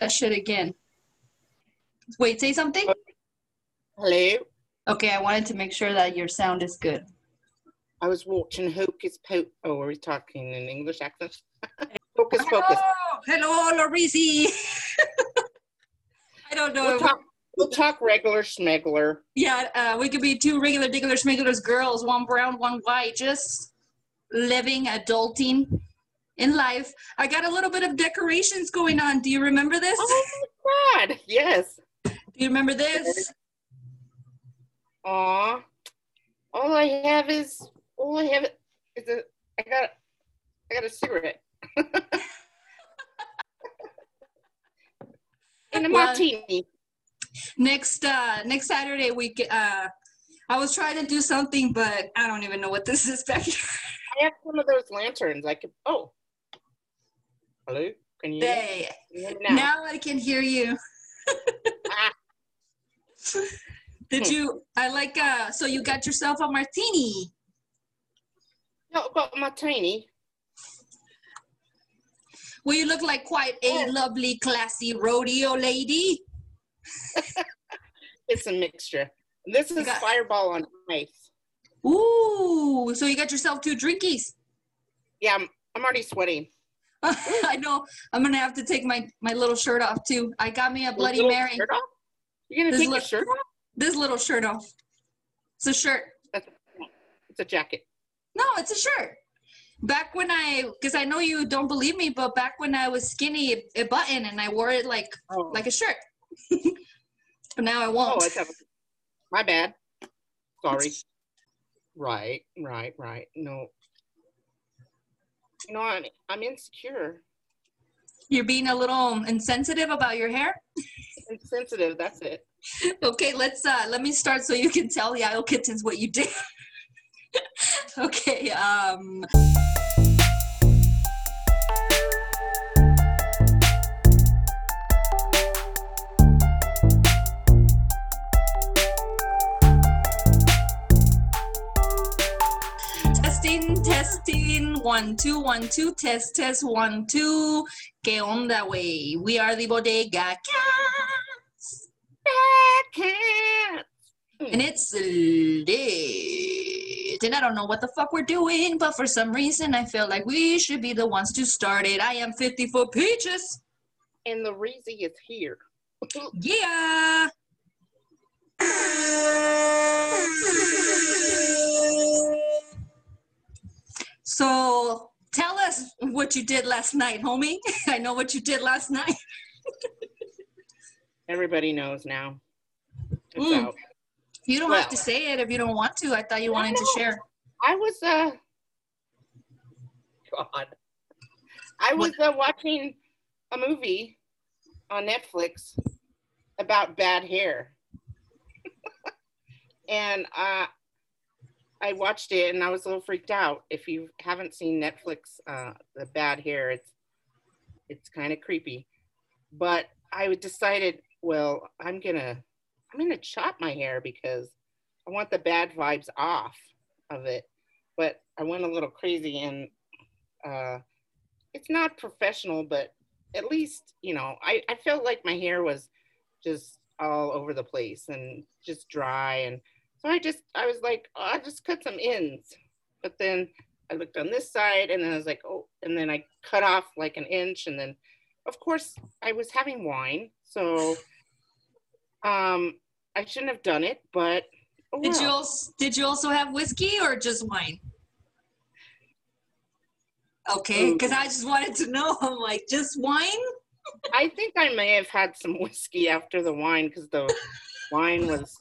that shit again. Wait, say something? Hello. Okay, I wanted to make sure that your sound is good. I was watching Hocus Pocus. Oh, are we talking in English accent? Hocus Pocus. Hello, hello, Laureezy. I don't know. We'll talk, we'll talk regular schmegler. Yeah, uh, we could be two regular, regular, schmegulars girls, one brown, one white, just living, adulting in life. I got a little bit of decorations going on. Do you remember this? Oh my God! Yes. Do you remember this? Aw. All I have is all I have is a. I got. I got a cigarette. and a Well- martini. Next, uh, next Saturday we get. Uh, I was trying to do something, but I don't even know what this is back here. I have some of those lanterns. I could. Oh. Hello. Can you? hear me? Hey, Can you hear me now. now? I can hear you. Ah. Did Hmm. you? I like. Uh, so you got yourself a martini. No, but martini. Well, you look like quite a Yeah. lovely, classy rodeo lady. It's a mixture. This is got- Fireball on ice. Ooh, so you got yourself two drinkies. Yeah, I'm, I'm already sweating. I know. I'm gonna have to take my my little shirt off too. I got me a Bloody Mary. You're gonna This take your shirt off? This little shirt off. It's a shirt. It's a jacket. No, it's a shirt. Back when I, because I know you don't believe me, but back when I was skinny, it, it buttoned and I wore it like Oh, like a shirt. but now I oh won't. I thought, my bad. Sorry. Right, right, right. No. You know, I'm, I'm insecure, You're being a little insensitive about your hair. insensitive. That's it. Okay, let's uh let me start so you can tell the Isle Kittens what you did. okay, um Testing, one, two, one, two, test, test, one, two. ¿Qué onda, way? We are the Bodega Cats. And it's lit. And I don't know what the fuck we're doing, but for some reason I feel like we should be the ones to start it. I am 50 for peaches. And the Reezy is here. Yeah. So tell us what you did last night, homie. I know what you did last night. Everybody knows now. Mm. You don't have to say it if you don't want to. I thought you wanted to share. I was uh God. I was uh, watching a movie on Netflix about bad hair. and uh I watched it and I was a little freaked out. If you haven't seen Netflix uh the bad hair, it's it's kind of creepy. But I decided, well, I'm to I'm to chop my hair because I want the bad vibes off of it but I went a little crazy and uh, it's not professional, but at least, you know, I, I felt like my hair was just all over the place and just dry. And so I just, I was like, oh, I just cut some ends. But then I looked on this side and then I was like, oh, and then I cut off like an inch. And then, of course, I was having wine. So um, I shouldn't have done it, but. oh Did you also, did you also have whiskey or just wine? Okay, because I just wanted to know. I'm like, just wine? I think I may have had some whiskey after the wine because the wine was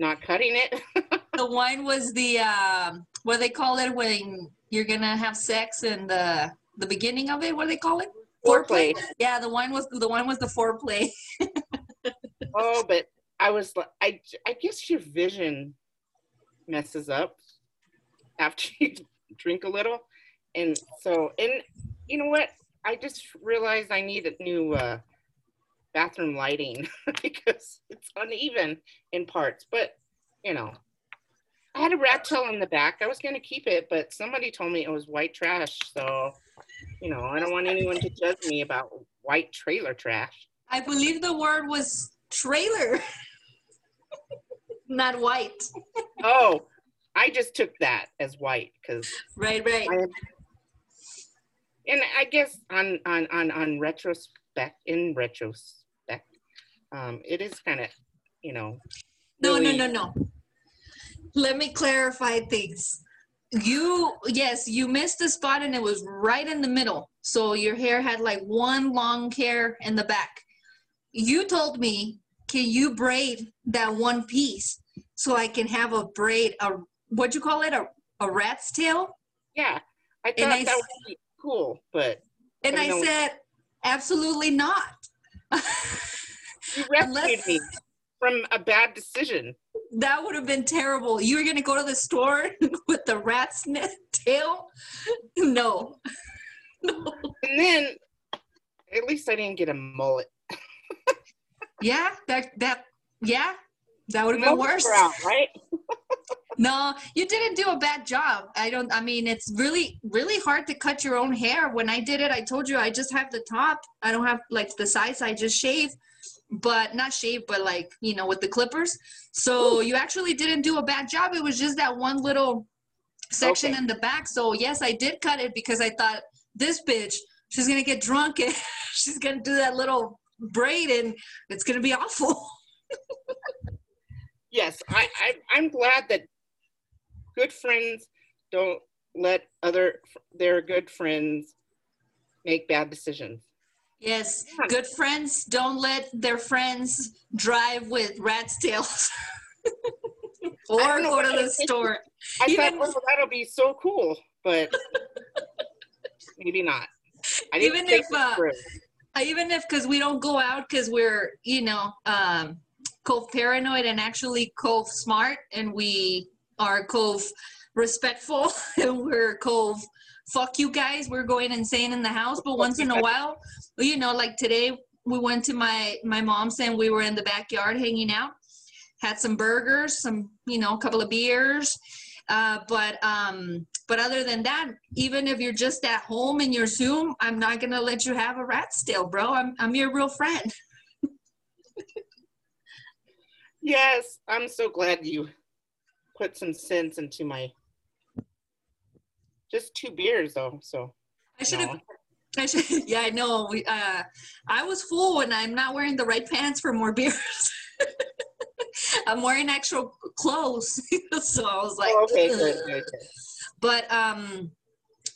not cutting it. The wine was the um, what do they call it when you're gonna have sex and the the beginning of it. What do they call it? Foreplay. Yeah, the wine was the wine was the foreplay. oh, but I was like, I, I guess your vision messes up after you drink a little. And so, and you know what? I just realized I need a new uh, bathroom lighting because it's uneven in parts. But, you know, I had a rat tail in the back. I was going to keep it, but somebody told me it was white trash. So, you know, I don't want anyone to judge me about white trailer trash. I believe the word was trailer, not white. Oh, I just took that as white because Right, right. and I guess on on on on retrospect in retrospect, um, it is kind of you know. No, no, really- no, no. Let me clarify things. You, yes, you missed the spot and it was right in the middle. So your hair had like one long hair in the back. You told me, can you braid that one piece so I can have a braid, a what'd you call it? A, a rat's tail? Yeah, I thought I that would be cool, but And I I said, absolutely not. you rescued Unless- me from a bad decision. That would have been terrible. You were gonna go to the store with the rat's tail? No. No. And then at least I didn't get a mullet. Yeah, that that yeah, that would have been worse. right? No, you didn't do a bad job. I don't. I mean, it's really really hard to cut your own hair. When I did it, I told you I just have the top. I don't have like the sides. I just shave, but not shave, but like you know with the clippers. So you actually didn't do a bad job. It was just that one little section Okay. in the back. So yes, I did cut it because I thought this bitch, she's gonna get drunk and she's gonna do that little braid and it's gonna be awful. Yes, I, I I'm glad that good friends don't let other their good friends make bad decisions. Yes, good friends don't let their friends drive with rat's tails. or go to the store. I Even- thought, oh, that'll be so cool, but maybe not. I didn't Even if, uh. Uh, Even if, because we don't go out because we're, you know, um, cove paranoid and actually cove smart and we are cove respectful and we're cove fuck you guys. We're going insane in the house. But once in a while, you know, like today we went to my, my mom's and we were in the backyard hanging out, had some burgers, some, you know, a couple of beers. Uh, but um, but other than that, even if you're just at home in your Zoom, I'm not gonna let you have a rat's tail, bro. I'm I'm your real friend. Yes, I'm so glad you put some sense into my. Just two beers though, so I should have. no. I should. Yeah, I know. We. Uh, I was full, and I'm not wearing the right pants for more beers. I'm wearing actual clothes, so I was like. Oh, okay, good, good, good. But um,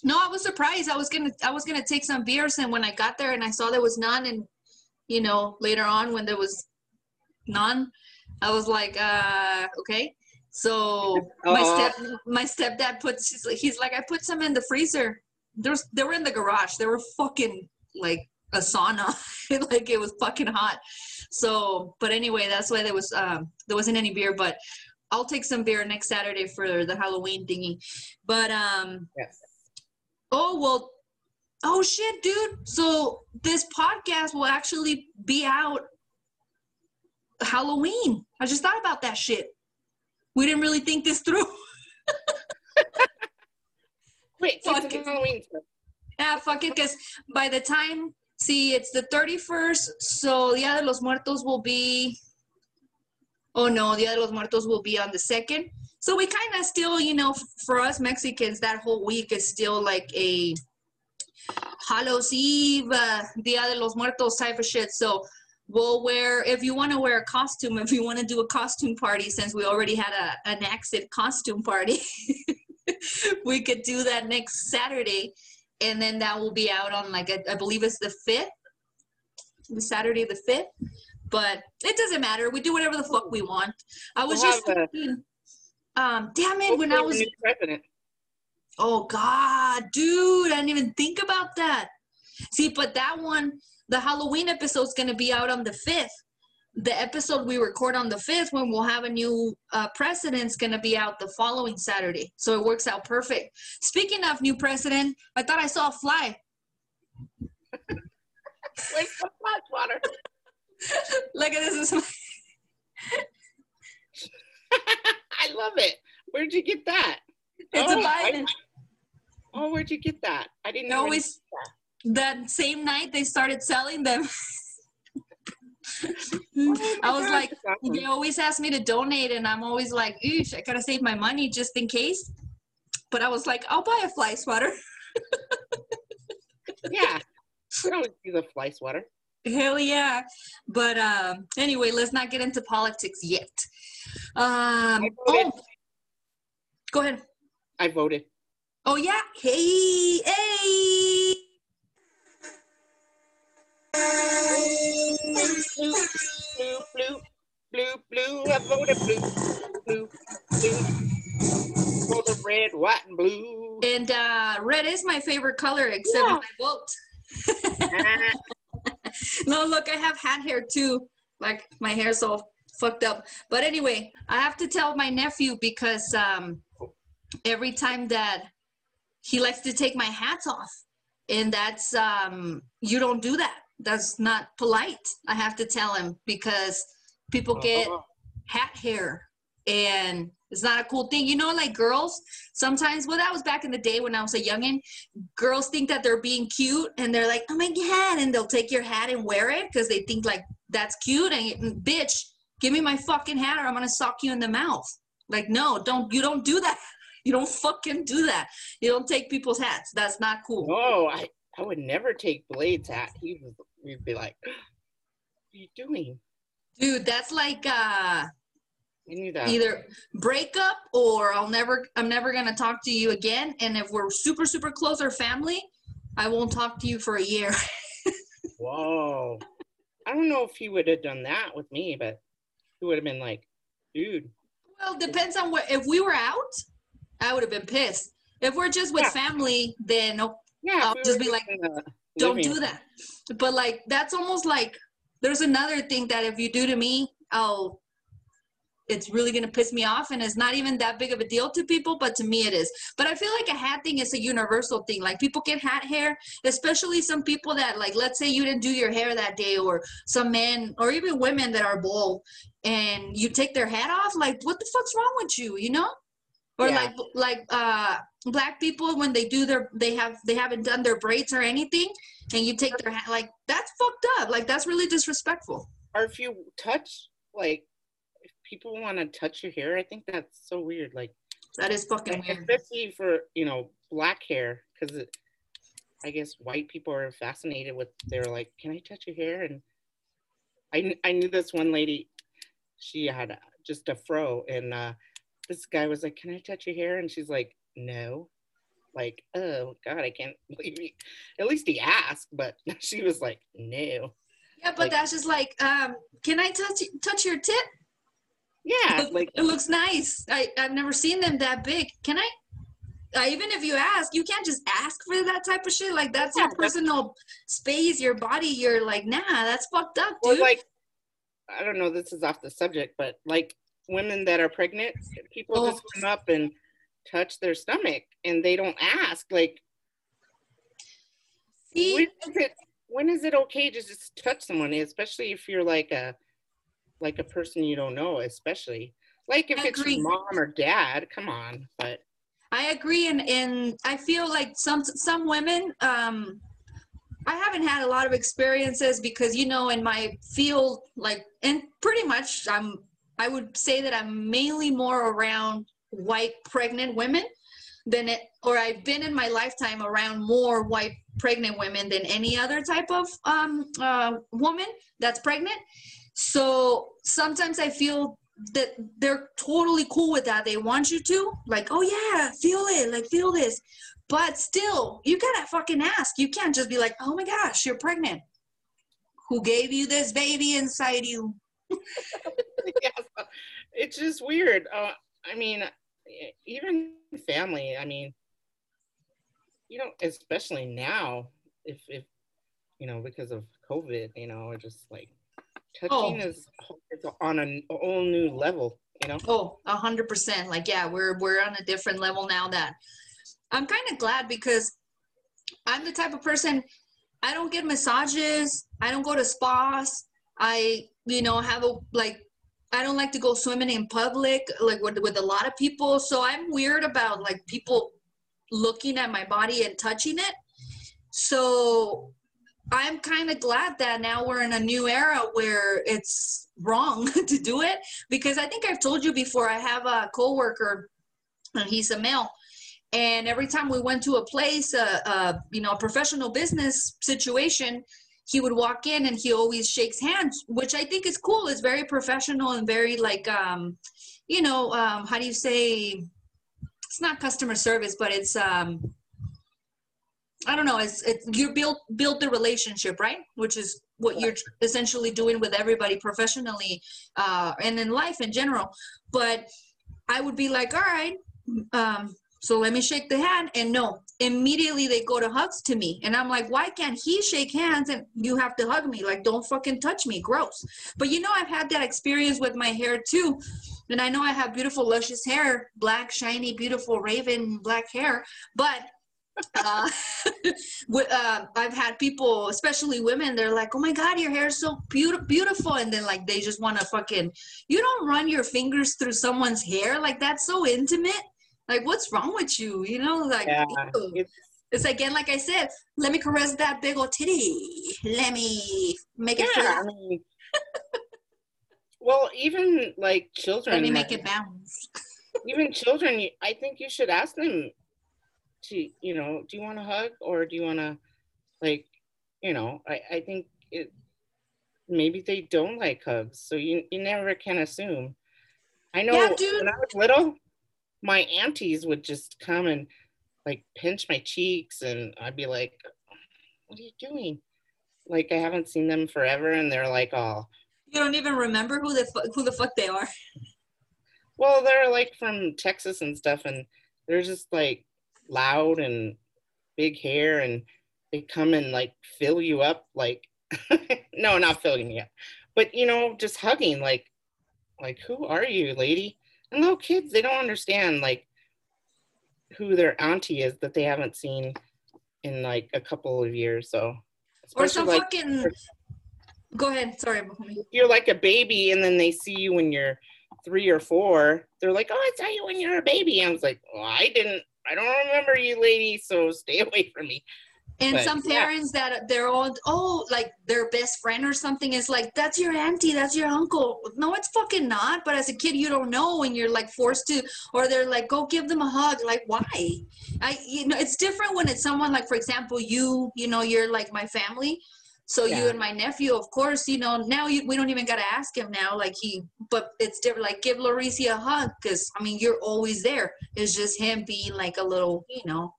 no, I was surprised. I was gonna I was gonna take some beers, and when I got there and I saw there was none, and you know later on when there was none, I was like, uh, okay. So my Uh-oh. step my stepdad puts he's like, he's like I put some in the freezer. There's they were in the garage. They were fucking like a sauna, like it was fucking hot. So, but anyway, that's why there was um there wasn't any beer, but I'll take some beer next Saturday for the Halloween thingy. But um Yes. oh well oh shit dude. So this podcast will actually be out Halloween. I just thought about that shit. We didn't really think this through. Wait, Fuck it. Halloween. stuff. Ah, fuck it, because by the time, see, it's the 31st, so Dia de los Muertos will be, oh no, Dia de los Muertos will be on the 2nd. So we kind of still, you know, for us Mexicans, that whole week is still like a Hallows Eve, uh, Dia de los Muertos type of shit. So we'll wear, if you want to wear a costume, if you want to do a costume party, since we already had a, an exit costume party, we could do that next Saturday and then that will be out on like I, I believe it's the fifth, the Saturday the fifth. But it doesn't matter. We do whatever the fuck we want. I was We'll just a- thinking, um, damn it, when I was president. oh god, dude, I didn't even think about that. See, but that one, the Halloween episode is gonna be out on the fifth. The episode we record on the fifth, when we'll have a new uh, president's gonna be out the following Saturday. So it works out perfect. Speaking of new president, I thought I saw a fly. Where's the flash water? Look at this. Is I love it. Where'd you get that? it's Oh, a I- Biden. Oh, where'd you get that? I didn't know. always that same night they started selling them. Oh I was like, awesome. they always ask me to donate, and I'm always like, oosh, I gotta save my money just in case. But I was like, I'll buy a fly swatter. yeah. I don't see the fly sweater. Hell yeah. But um, anyway, let's not get into politics yet. Um, oh, go ahead. I voted. Oh yeah. Hey, hey. Blue, blue, blue, blue, blue. I voted blue, blue, blue. Voted red, white, and blue. And uh, red is my favorite color, except when I vote. No, look, I have hat hair too. Like my hair's all fucked up. But anyway, I have to tell my nephew because um, every time that he likes to take my hats off, and that's um, you don't do that. That's not polite. I have to tell him because people uh-huh. get Oh, hat hair and it's not a cool thing. You know, like girls sometimes, well, that was back in the day when I was a youngin', girls think that they're being cute and they're like, oh my God. And they'll take your hat and wear it because they think like that's cute. And mm, bitch, give me my fucking hat or I'm going to sock you in the mouth. Like, no, don't, you don't do that. You don't fucking do that. You don't take people's hats. That's not cool. Oh, I, I would never take Blade's hat. He was, we'd be like, what are you doing? Dude, that's like, uh, that. either break up or I'll never I'm never gonna talk to you again. And if we're super super close or family, I won't talk to you for a year. Whoa. I don't know if he would have done that with me, but he would have been like, dude. well, depends on what. If we were out, I would have been pissed. If we're just with Yeah. family, then no, Yeah, I'll just be like, don't do that. But like that's almost like there's another thing that if you do to me, I'll it's really gonna piss me off and it's not even that big of a deal to people, but to me it is. But I feel like a hat thing is a universal thing. Like people get hat hair, especially some people that like let's say you didn't do your hair that day or some men or even women that are bald and you take their hat off, like what the fuck's wrong with you, you know? Or Yeah. like like uh black people when they do their they have they haven't done their braids or anything and you take their hat like that's fucked up like that's really disrespectful Or if you touch, like, if people want to touch your hair, I think that's so weird. Like, that is fucking weird especially for, you know, black hair, because I guess white people are fascinated with, they're like, can I touch your hair? And I, I knew this one lady, she had just a fro, and uh, this guy was like, can I touch your hair? And she's like, no. Like, oh God, I can't believe he. At least he asked, but she was like, no. yeah but like- that's just like um can i touch touch your tip? Yeah, like it looks nice i i've never seen them that big can i uh, even if you ask you can't just ask for that type of shit like that's Yeah, your that's- personal space your body you're like nah that's fucked up dude like I don't know, this is off the subject, but like women that are pregnant, people Oh. just come up and touch their stomach and they don't ask. Like, See? when is it when is it okay to just touch someone, especially if you're like a like a person you don't know, especially like if it's your mom or dad, come on. But I agree, and and I feel like some some women. Um, I haven't had a lot of experiences because you know in my field, like, and pretty much I'm. I would say that I'm mainly more around white pregnant women than it, or I've been in my lifetime around more white pregnant women than any other type of um, uh, woman that's pregnant. So sometimes I feel that they're totally cool with that. They want you to, like, oh yeah, feel it, like feel this. But still, you gotta fucking ask. You can't just be like, oh my gosh, you're pregnant. Who gave you this baby inside you? yeah, it's just weird. Uh, I mean, even family. I mean, you know, especially now, if if you know, because of COVID, you know, it's just like touching Oh. is it's on a whole new level. You know, Oh, a hundred percent. Like, yeah, we're we're on a different level now. That I'm kind of glad because I'm the type of person. I don't get massages. I don't go to spas. I, you know, have a like. I don't like to go swimming in public, like with with a lot of people. So I'm weird about like people looking at my body and touching it. So I'm kind of glad that now we're in a new era where it's wrong to do it because I think I've told you before. I have a coworker, and he's a male, and every time we went to a place, a, a you know, a professional business situation, he would walk in and he always shakes hands, which I think is cool. It's very professional and very like, um, you know, um, how do you say? It's not customer service, but it's um, I don't know. It's, it's you build build the relationship, right? Which is what you're essentially doing with everybody professionally uh, and in life in general. But I would be like, all right, um, so let me shake the hand. And no, immediately they go to hugs to me. And I'm like, why can't he shake hands and you have to hug me? Like, don't fucking touch me. Gross. But you know, I've had that experience with my hair too. And I know I have beautiful, luscious hair, black, shiny, beautiful raven black hair. But uh, uh, I've had people, especially women, they're like, "Oh my God, your hair is so beautiful," and then like they just want to fucking. You don't run your fingers through someone's hair like that's so intimate. Like, what's wrong with you? You know, like. Yeah, it's, it's again, like I said, let me caress that big old titty. Let me make it. Yeah, I mean, well, even like children. Let me make it bounce. even children, I think you should ask them to you know do you want to hug or do you want to like you know i i think it maybe they don't like hugs so you you never can assume i know yeah, when i was little my aunties would just come and like pinch my cheeks and i'd be like what are you doing? Like i haven't seen them forever and they're like oh you don't even remember who the fu- who the fuck they are? Well they're like from texas and stuff and they're just like loud and big hair and they come and like fill you up like no not filling you up but you know just hugging like like who are you lady and little kids they don't understand like who their auntie is that they haven't seen in like a couple of years so. Or some like, fucking go ahead sorry you're like a baby and then they see you when you're three or four. They're like oh i saw you when you're a baby. I was like well i didn't I don't remember you lady so stay away from me. And but, some parents yeah. that they're all oh like their best friend or something is like that's your auntie, that's your uncle. No, it's fucking not. But as a kid, you don't know and you're like forced to, or they're like go give them a hug. Like why? I you know it's different when it's someone like for example you you know you're like my family so yeah. you and my nephew, of course, you know, now you, we don't even got to ask him now. Like he, but it's different. Like give Laricia a hug because I mean you're always there. It's just him being like a little, you know,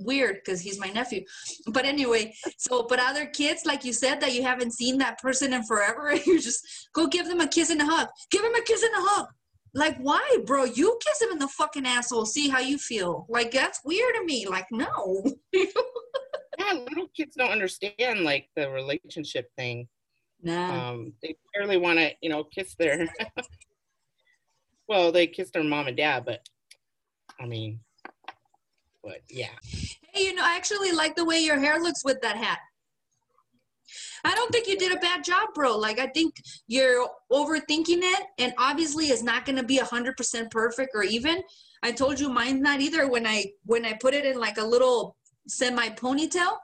weird because he's my nephew. But anyway, so but other kids, like you said, that you haven't seen that person in forever, you just go give them a kiss and a hug. Give him a kiss and a hug. Like why, bro? You kiss him in the fucking asshole. See how you feel. Like that's weird to me. Like no. yeah, little kids don't understand like the relationship thing. Nah. Um, they barely want to, you know, kiss their. well, they kiss their mom and dad, but I mean, but yeah. Hey, you know, I actually like the way your hair looks with that hat. I don't think you did a bad job, bro. Like I think you're overthinking it, and obviously it's not going to be a hundred percent perfect or even. I told you mine's not either. When I when I put it in like a little semi ponytail,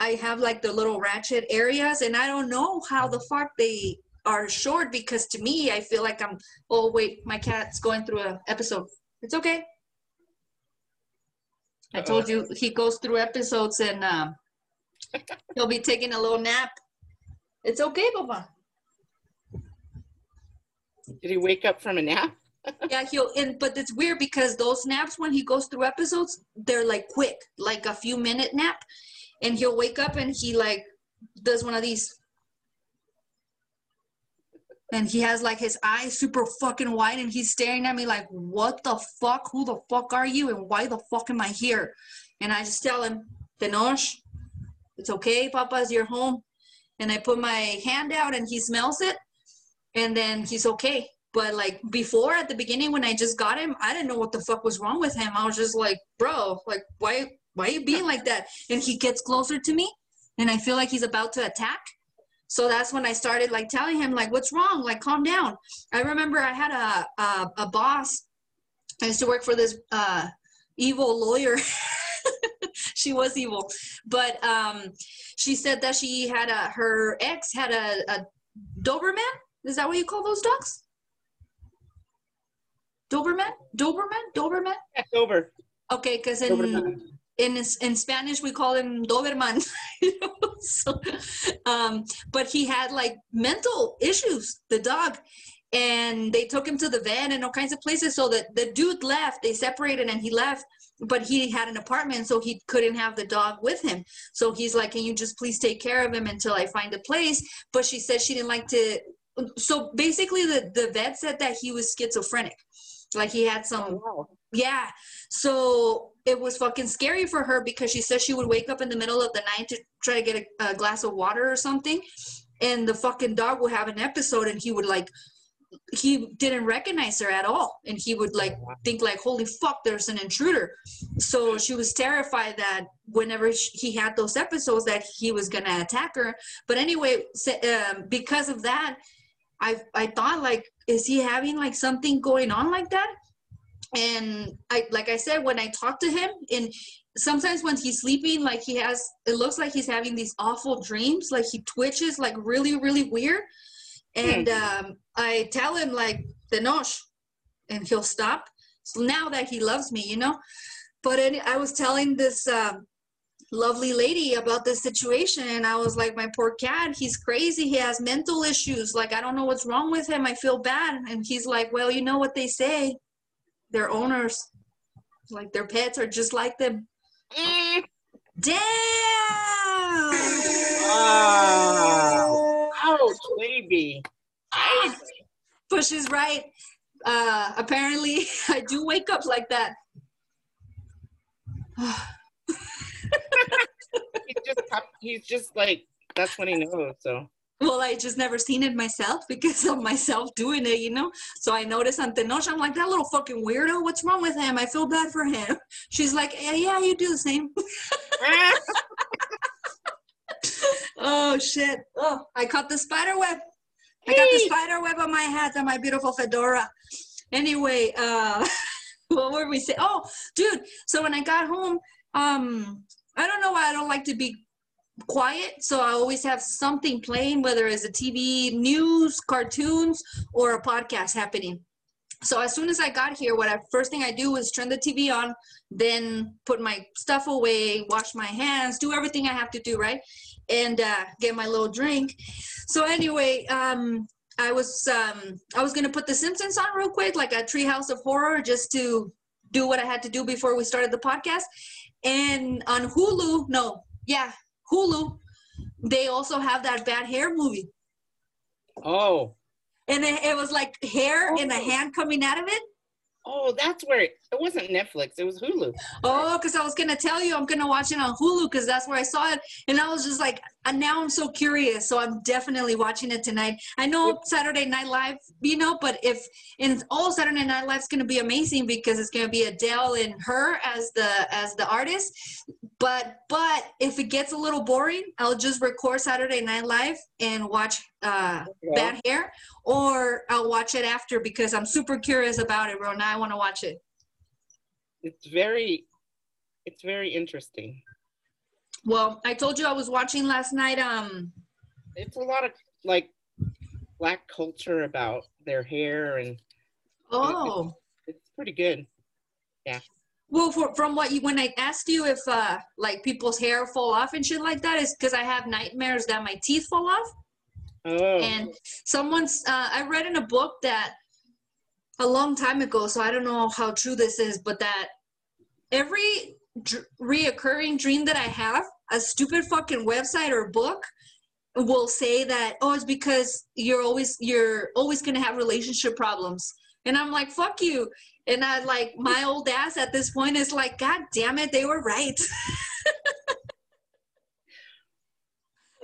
I have like the little ratchet areas, and I don't know how the fuck they are short because to me, I feel like I'm. Oh wait, my cat's going through an episode. It's okay. I told you he goes through episodes and um, he'll be taking a little nap. It's okay, Papa. Did he wake up from a nap? yeah, he'll and but it's weird because those naps when he goes through episodes, they're like quick, like a few minute nap. And he'll wake up and he like does one of these. And he has like his eyes super fucking wide and he's staring at me like, what the fuck? Who the fuck are you? And why the fuck am I here? And I just tell him, Tenoch, it's okay, Papa's you're home. And I put my hand out and he smells it. And then he's okay but like before at the beginning when I just got him, I didn't know what the fuck was wrong with him. I was just like, bro, like why why are you being like that? And he gets closer to me and I feel like he's about to attack. So that's when I started like telling him like what's wrong? Like calm down. I remember I had a a, a boss. I used to work for this uh evil lawyer. she was evil. But um, she said that she had a her ex had a, a Doberman. Is that what you call those dogs? Doberman, Doberman, Doberman. Yeah, over. Okay, because in Doberman. In in Spanish we call him Doberman. you know? so, um, but he had like mental issues, the dog, and they took him to the vet and all kinds of places. So that the dude left, they separated, and he left. But he had an apartment, so he couldn't have the dog with him. So he's like, "Can you just please take care of him until I find a place?" But she said she didn't like to. So basically, the the vet said that he was schizophrenic, like he had some Oh, wow. Yeah. So it was fucking scary for her because she said she would wake up in the middle of the night to try to get a, a glass of water or something. And the fucking dog would have an episode and he would like, he didn't recognize her at all. And he would like think like, holy fuck, there's an intruder. So she was terrified that whenever he had those episodes that he was to attack her. But anyway, um, because of that, I, I thought like, is he having like something going on like that? And I like I said when I talk to him and sometimes when he's sleeping like he has it looks like he's having these awful dreams like he twitches like really really weird. And um I tell him like Tenoch and he'll stop. So now that he loves me you know? But any, I was telling this um lovely lady about this situation and I was like my poor cat he's crazy he has mental issues like I don't know what's wrong with him I feel bad. And he's like well you know what they say their owners like their pets are just like them Mm. damn Wow. Ouch, baby. Ah, but she's right uh apparently i do wake up like that He's just, he's just like, that's when he knows. So, well i just never seen it myself because of myself doing it you know so i noticed on Tenoch, i'm like that little fucking weirdo what's wrong with him i feel bad for him she's like yeah, yeah you do the same oh shit oh i caught the spider web I got the spider web on my hat and my beautiful fedora. Anyway, uh, what were we saying? Oh, dude. So when I got home, um, I don't know why I don't like to be quiet. So I always have something playing, whether it's a TV, news, cartoons, or a podcast happening. So as soon as I got here, what I first thing I do is turn the TV on, then put my stuff away, wash my hands, do everything I have to do, right? And uh, get my little drink. So anyway, um, I was um, I was gonna put The Simpsons on real quick, like a Treehouse of Horror, just to do what I had to do before we started the podcast. And on Hulu, no, yeah, Hulu, they also have that bad hair movie, oh, and it, it was like hair and a Oh. hand coming out of it. oh, that's where it, it wasn't Netflix. It was Hulu. Oh, because I was gonna tell you I'm gonna watch it on Hulu because that's where I saw it, and I was just like, and now I'm so curious, so I'm definitely watching it tonight. I know Saturday Night Live, you know, but if and all Saturday Night Live's gonna be amazing because it's gonna be Adele and H.E.R. as the as the artist. But but if it gets a little boring, I'll just record Saturday Night Live and watch uh, Yeah. Bad Hair, or I'll watch it after because I'm super curious about it, bro. Now I want to watch it. It's very, it's very interesting. Well, I told you I was watching last night. Um, It's a lot of like black culture about their hair, and oh, it's pretty good. Well, for, from what you when I asked you if uh like people's hair fall off and shit like that, is because I have nightmares that my teeth fall off. Oh, And someone's uh, I read in a book that a long time ago, so I don't know how true this is, but that every dr- reoccurring dream that I have, a stupid fucking website or book will say that oh it's because you're always you're always gonna have relationship problems. And i'm like fuck you and i like my old ass at this point is like god damn it they were right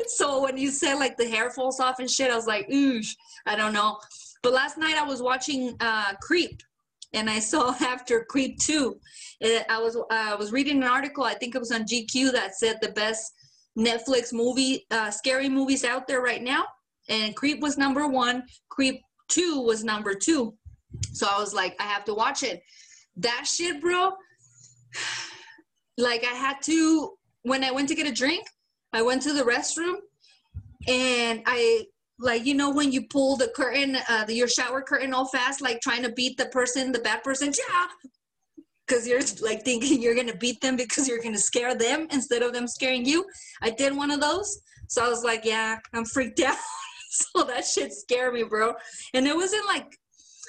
so when you said like the hair falls off and shit i was like oosh i don't know but last night i was watching uh creep and i saw after creep 2 uh, i was uh, i was reading an article i think it was on gq that said the best Netflix movie, uh, scary movies out there right now. And Creep was number one. Creep 2 was number two. So I was like, I have to watch it. That shit, bro. like I had to when I went to get a drink, I went to the restroom and I like you know when you pull the curtain uh your shower curtain all fast like trying to beat the person the bad person yeah because you're like thinking you're gonna beat them because you're gonna scare them instead of them scaring you i did one of those so i was like yeah i'm freaked out so that shit scared me bro and it wasn't like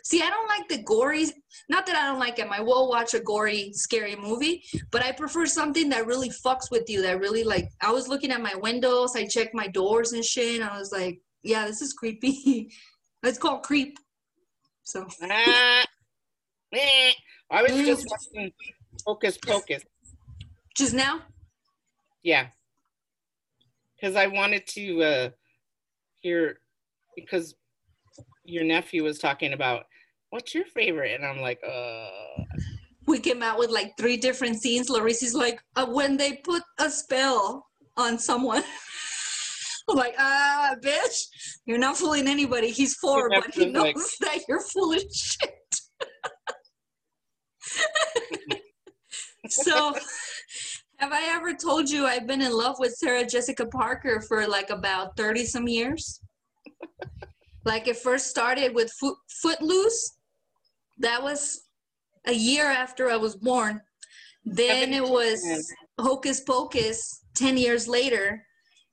see i don't like the gory not that i don't like them i will watch a gory scary movie but i prefer something that really fucks with you that really like i was looking at my windows i checked my doors and shit and i was like yeah, this is creepy. it's called creep. So. I was just watching Hocus Pocus. Just now? Yeah. Because I wanted to uh, hear, because your nephew was talking about, what's your favorite? And I'm like, uh. We came out with like three different scenes. Larissa's like, uh, when they put a spell on someone. I'm like, ah, uh, bitch, you're not fooling anybody. He's four, but he knows like, that you're full of shit. so, have I ever told you I've been in love with Sarah Jessica Parker for like about 30 some years? like, it first started with Foot, Footloose. That was a year after I was born. Then it was Hocus Pocus 10 years later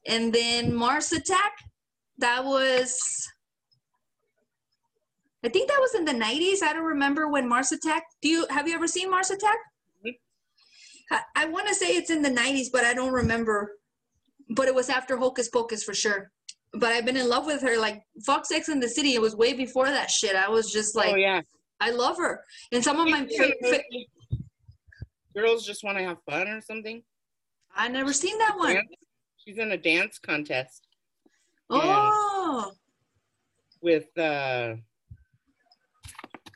and then Mars Attack, that was, I think that was in the 90s. I don't remember when Mars Attack. Do you have you ever seen Mars Attack? Mm-hmm. I, I want to say it's in the 90s, but I don't remember. But it was after Hocus Pocus for sure. But I've been in love with her. Like Fox Sex and the City, it was way before that shit. I was just like, oh yeah, I love her. And some of my favorite girls just want to have fun or something. I never seen that one. She's in a dance contest. Oh. With uh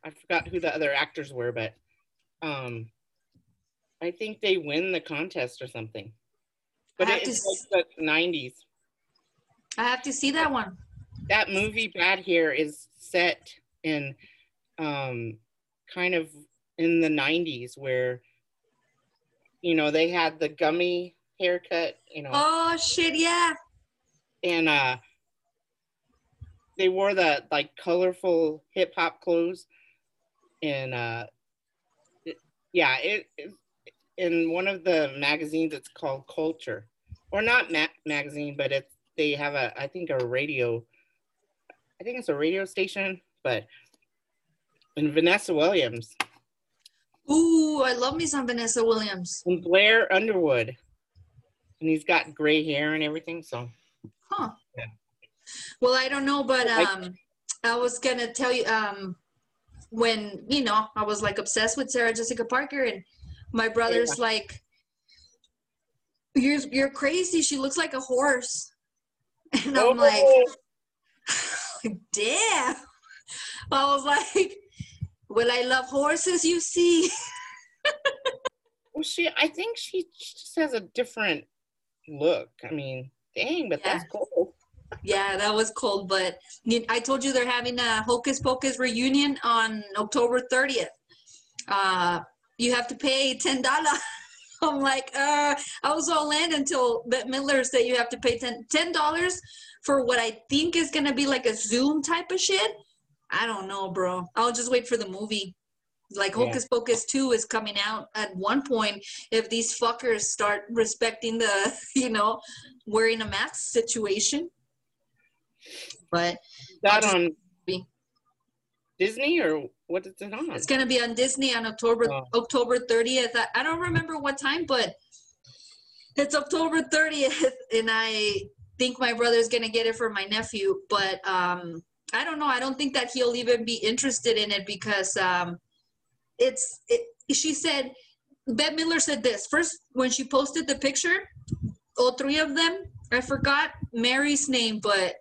I forgot who the other actors were, but um I think they win the contest or something. But it's like the 90s. I have to see that one. That movie Bad Hair is set in um kind of in the 90s where you know they had the Gumby haircut, you know. Oh shit, yeah. And uh they wore the like colorful hip hop clothes and uh it, yeah, it, it, in one of the magazines it's called Culture. Or not ma- magazine, but it's they have a I think a radio I think it's a radio station, but and Vanessa Williams. Ooh, I love me some Vanessa Williams. And Blair Underwood and he's got gray hair and everything. So, huh? Yeah. Well, I don't know, but um, I was gonna tell you um, when you know I was like obsessed with Sarah Jessica Parker, and my brother's yeah. like, "You're you're crazy. She looks like a horse," and I'm oh. like, "Damn." I was like, "Well, I love horses. You see." well, she. I think she just has a different look. I mean, dang, but yeah. that's cool. Yeah, that was cool. But I told you they're having a Hocus Pocus reunion on October 30th. Uh, you have to pay ten dollars. I'm like, uh, I was all in until Bette Midler said you have to pay ten dollars for what I think is gonna be like a Zoom type of shit. I don't know, bro. I'll just wait for the movie. Like Hocus yeah. Pocus 2 is coming out at one point if these fuckers start respecting the, you know, wearing a mask situation. But that on Disney or what is it on? It's gonna be on Disney on October oh. October 30th. I, I don't remember what time, but it's October 30th, and I think my brother's gonna get it for my nephew. But um, I don't know. I don't think that he'll even be interested in it because um, it's it, she said Bette Midler said this first when she posted the picture. All three of them. I forgot Mary's name, but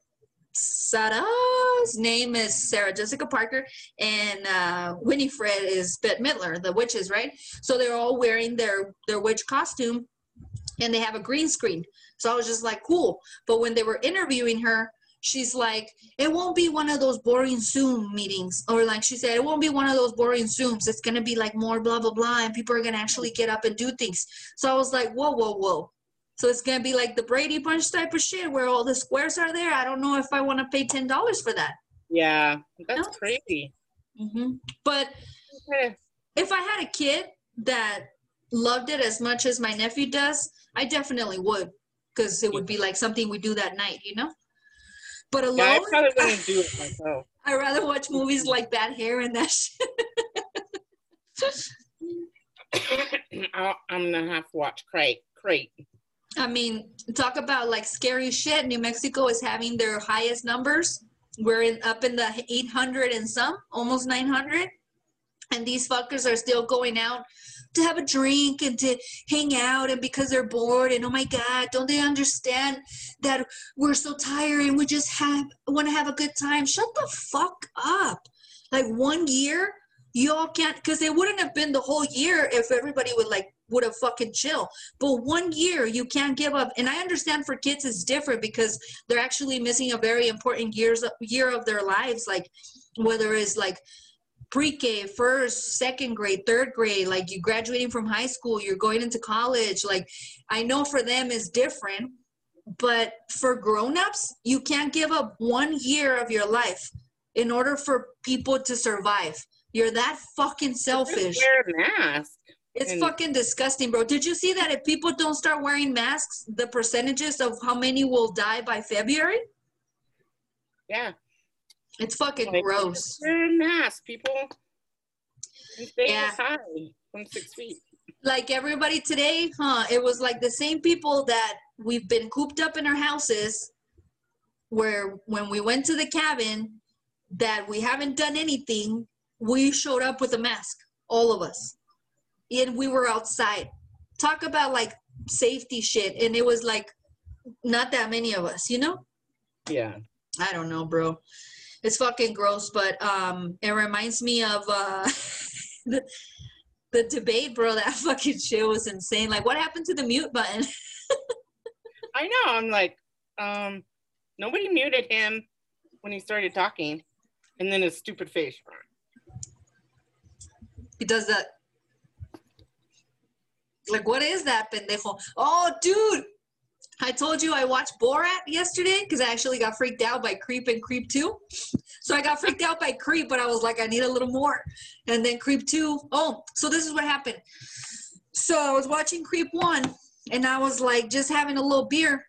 Sarah's name is Sarah Jessica Parker, and uh, Winifred is Bette Midler, the witches, right? So they're all wearing their their witch costume, and they have a green screen. So I was just like, cool. But when they were interviewing her, she's like, it won't be one of those boring Zoom meetings. Or like she said, it won't be one of those boring Zooms. It's going to be like more blah, blah, blah. And people are going to actually get up and do things. So I was like, whoa, whoa, whoa. So it's going to be like the Brady Bunch type of shit where all the squares are there. I don't know if I want to pay $10 for that. Yeah, that's no? crazy. Mm-hmm. But okay. if I had a kid that loved it as much as my nephew does, I definitely would because it would be like something we do that night, you know? But alone, yeah, I probably wouldn't do it myself. I rather watch movies like Bad Hair and that shit. I'm gonna have to watch Crate. Crate. I mean, talk about like scary shit. New Mexico is having their highest numbers. We're in, up in the 800 and some, almost 900, and these fuckers are still going out to have a drink and to hang out and because they're bored and oh my god don't they understand that we're so tired and we just have want to have a good time? Shut the fuck up. Like one year y'all can't because it wouldn't have been the whole year if everybody would like would have fucking chill. But one year you can't give up. And i understand for kids it's different because they're actually missing a very important years year of their lives like whether it's like pre-K, first, second grade, third grade, like you graduating from high school, you're going into college. Like I know for them is different, but for grown-ups, you can't give up one year of your life in order for people to survive. You're that fucking selfish. Wear a mask. It's and fucking disgusting, bro. Did you see that if people don't start wearing masks, the percentages of how many will die by February? Yeah. It's fucking like, gross. Wear a mask, people. And stay yeah. inside from six feet. Like everybody today, huh? It was like the same people that we've been cooped up in our houses where when we went to the cabin that we haven't done anything, we showed up with a mask, all of us. And we were outside. Talk about like safety shit. And it was like not that many of us, you know? Yeah. I don't know, bro it's fucking gross, but um, it reminds me of uh, the, the debate, bro. That fucking shit was insane. Like, what happened to the mute button? I know. I'm like, um, nobody muted him when he started talking, and then his stupid face. He does that. Like, what is that, pendejo? Oh, dude, I told you I watched Borat yesterday because I actually got freaked out by Creep and Creep 2. So I got freaked out by Creep, but I was like, I need a little more. And then Creep 2, oh, so this is what happened. So I was watching Creep 1 and I was like just having a little beer.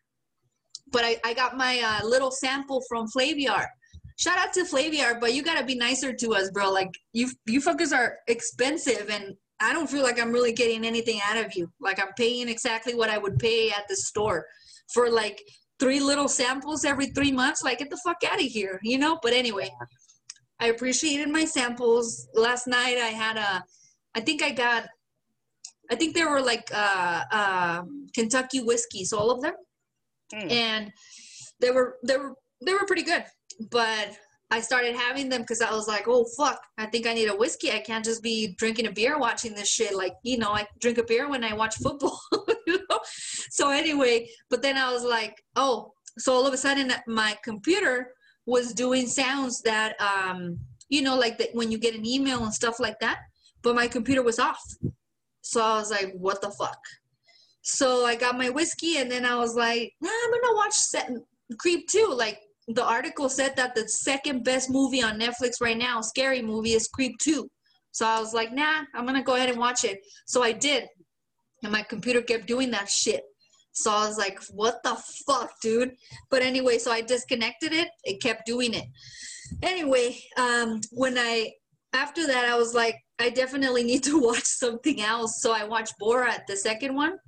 But I, I got my uh, little sample from Flaviar. Shout out to Flaviar, but you gotta be nicer to us, bro. Like you you fuckers are expensive and I don't feel like I'm really getting anything out of you. Like I'm paying exactly what I would pay at the store for like three little samples every three months. Like get the fuck out of here, you know? But anyway, I appreciated my samples. Last night I had a, I think I got, I think there were like uh, uh, Kentucky whiskeys, all of them, mm. and they were they were they were pretty good. But I started having them because I was like, oh fuck, I think I need a whiskey. I can't just be drinking a beer watching this shit. Like, you know, I drink a beer when I watch football. you know? So anyway, but then I was like, oh, so all of a sudden my computer was doing sounds that um, you know, like that when you get an email and stuff like that, but my computer was off. So I was like, what the fuck? So I got my whiskey and then I was like, nah, I'm gonna watch Creep 2. Like the article said that the second best movie on Netflix right now, scary movie, is Creep 2. So I was like, nah, I'm gonna go ahead and watch it. So I did. And my computer kept doing that shit. So I was like, what the fuck, dude? But anyway, so I disconnected it. It kept doing it. Anyway, um, when I, after that, I was like, I definitely need to watch something else. So I watched Borat, the second one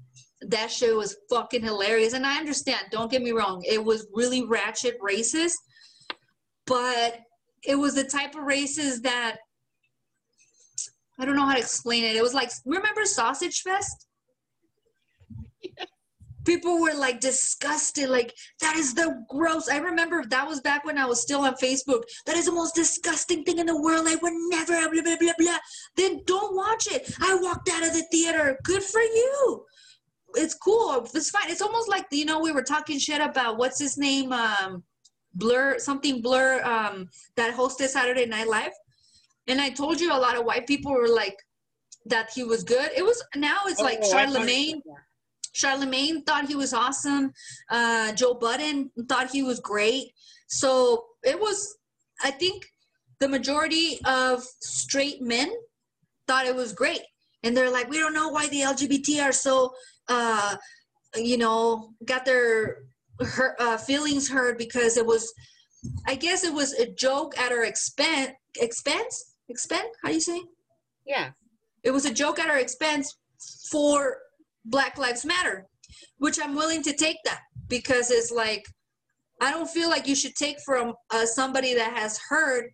that show was fucking hilarious. And I understand, don't get me wrong, it was really ratchet racist, but it was the type of races that I don't know how to explain it. It was like, remember Sausage Fest? Yeah. People were like disgusted, like, that is the gross. I remember that was back when I was still on Facebook. That is the most disgusting thing in the world. I would never, blah, blah, blah, blah. Then don't watch it. I walked out of the theater. Good for you it's cool. It's fine. It's almost like you know we were talking shit about what's his name, um, Blur, something Blur, um, that hosted Saturday Night Live. And I told you a lot of white people were like that he was good. It was now it's like Oh, Charlamagne. Charlamagne thought he was awesome. Uh, Joe Budden thought he was great. So it was, I think, the majority of straight men thought it was great, and they're like, we don't know why the LGBT are so, uh, you know, got their her, uh, feelings hurt because it was, I guess it was a joke at our expense. Expense? Expense? How do you say? Yeah. it was a joke at our expense for black lives matter which i'm willing to take that because it's like i don't feel like you should take from uh, somebody that has heard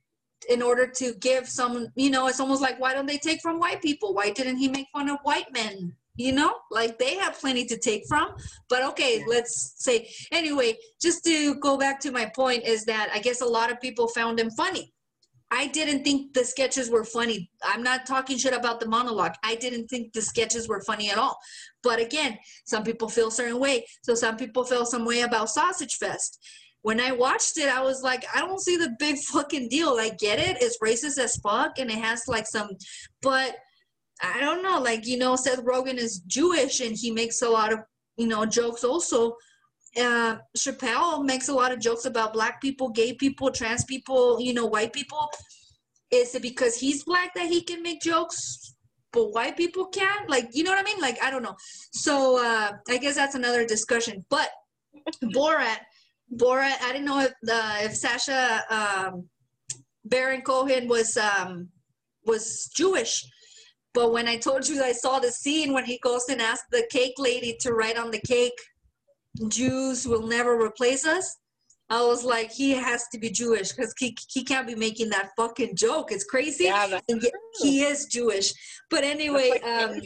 in order to give someone you know it's almost like why don't they take from white people why didn't he make fun of white men you know like they have plenty to take from but okay Yeah. let's say anyway just to go back to my point is that i guess a lot of people found him funny I didn't think the sketches were funny. I'm not talking shit about the monologue. I didn't think the sketches were funny at all. But again, some people feel a certain way. So some people feel some way about Sausage Fest. When I watched it, I was like, I don't see the big fucking deal. I get it. It's racist as fuck and it has like some, but I don't know. Like, you know, Seth Rogen is Jewish and he makes a lot of, you know, jokes also uh, Chappelle makes a lot of jokes about black people, gay people, trans people, you know, white people. Is it because he's black that he can make jokes, but white people can't? Like, you know what I mean? Like, I don't know. So uh, I guess that's another discussion. But Borat, Borat, I didn't know if uh, if Sacha um, Baron Cohen was um, was Jewish. But when I told you I saw the scene when he goes and asks the cake lady to write on the cake Jews will never replace us. I was like, he has to be Jewish because he, he can't be making that fucking joke. It's crazy. Yeah, that's and yet he is Jewish. But anyway, like um,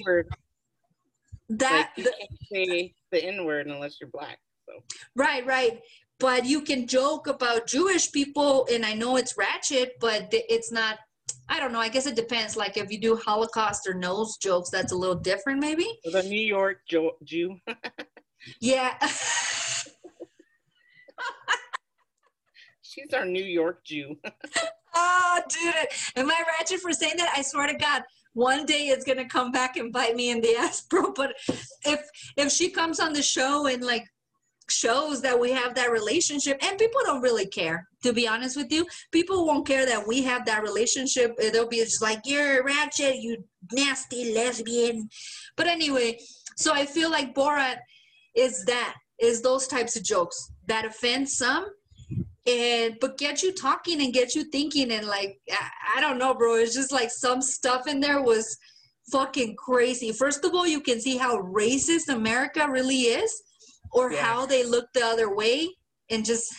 that like, you can't say the N word unless you're black. So right, right. But you can joke about Jewish people, and I know it's ratchet, but it's not. I don't know. I guess it depends. Like if you do Holocaust or nose jokes, that's a little different, maybe. the New York jo- Jew. Yeah. She's our New York Jew. Oh, dude, am I ratchet for saying that? I swear to God, one day it's gonna come back and bite me in the ass, bro. But if if she comes on the show and like shows that we have that relationship, and people don't really care, to be honest with you, people won't care that we have that relationship. They'll be just like, "You're ratchet, you nasty lesbian." But anyway, so I feel like Borat is that is those types of jokes that offend some and but get you talking and get you thinking and like I, I don't know bro it's just like some stuff in there was fucking crazy first of all you can see how racist america really is or Yeah. how they look the other way and just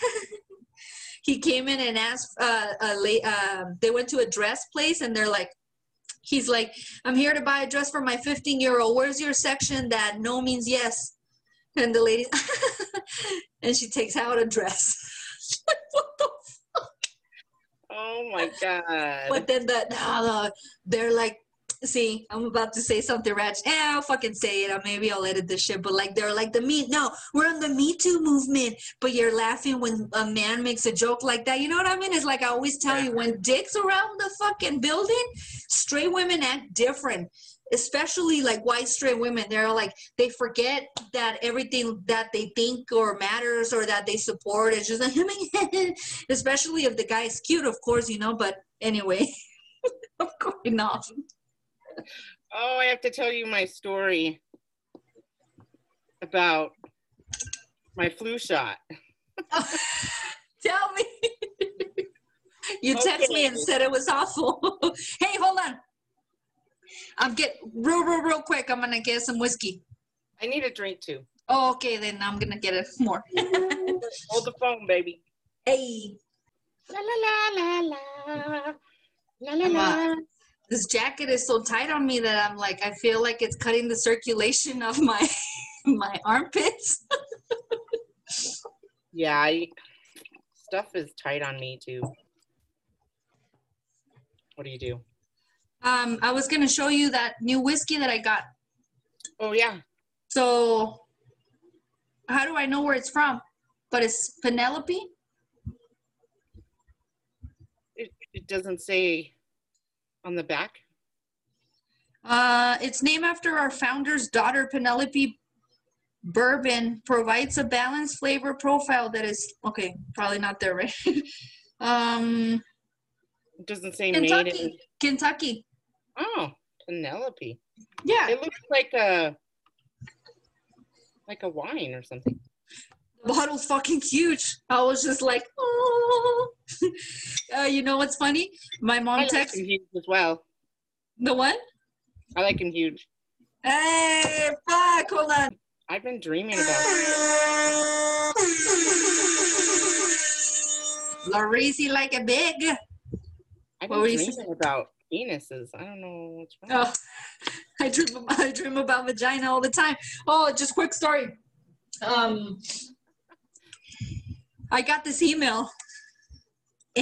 he came in and asked uh, a uh, they went to a dress place and they're like he's like i'm here to buy a dress for my 15 year old where's your section that no means yes and the lady and she takes out a dress what the Oh my god. but then the, no, the they're like see i'm about to say something ratchet. Eh, i'll fucking say it. Or maybe i'll edit this shit but like they're like the me no we're on the me too movement but you're laughing when a man makes a joke like that. You know what i mean? It's like i always tell you when dicks around the fucking building straight women act different especially like white straight women. They're like they forget that everything that they think or matters or that they support is just like especially if the guy is cute of course you know but anyway i'm going off Oh, I have to tell you my story about my flu shot. tell me you text me and said it was awful hey hold on i'm get real real real quick i'm gonna get some whiskey I need a drink too. oh okay then i'm gonna get it more Hold the phone, baby. hey La la la la la. La la la. This jacket is so tight on me that I'm like I feel like it's cutting the circulation of my my armpits. Yeah, I, stuff is tight on me too. What do you do? Um, I was gonna show you that new whiskey that I got. Oh yeah, So how do I know where it's from? But it's Penelope. it, it doesn't say on the back. Uh, it's named after our founder's daughter, Penelope Bourbon. Provides a balanced flavor profile that is okay. Probably not there, right? um, It doesn't say made in. Kentucky. Kentucky. Oh, Penelope. Yeah. It looks like a like a wine or something. The bottle's fucking huge. I was just like, oh. uh, you know what's funny? My mom I texted huge as well. the what? I like him huge. Hey, fuck! Hold on. I've been dreaming about Laureezy like a big. I've What been you dreaming about penises. I don't know what's wrong. Oh, I dream. I dream about vagina all the time. Oh, just quick story. Um, I got this email.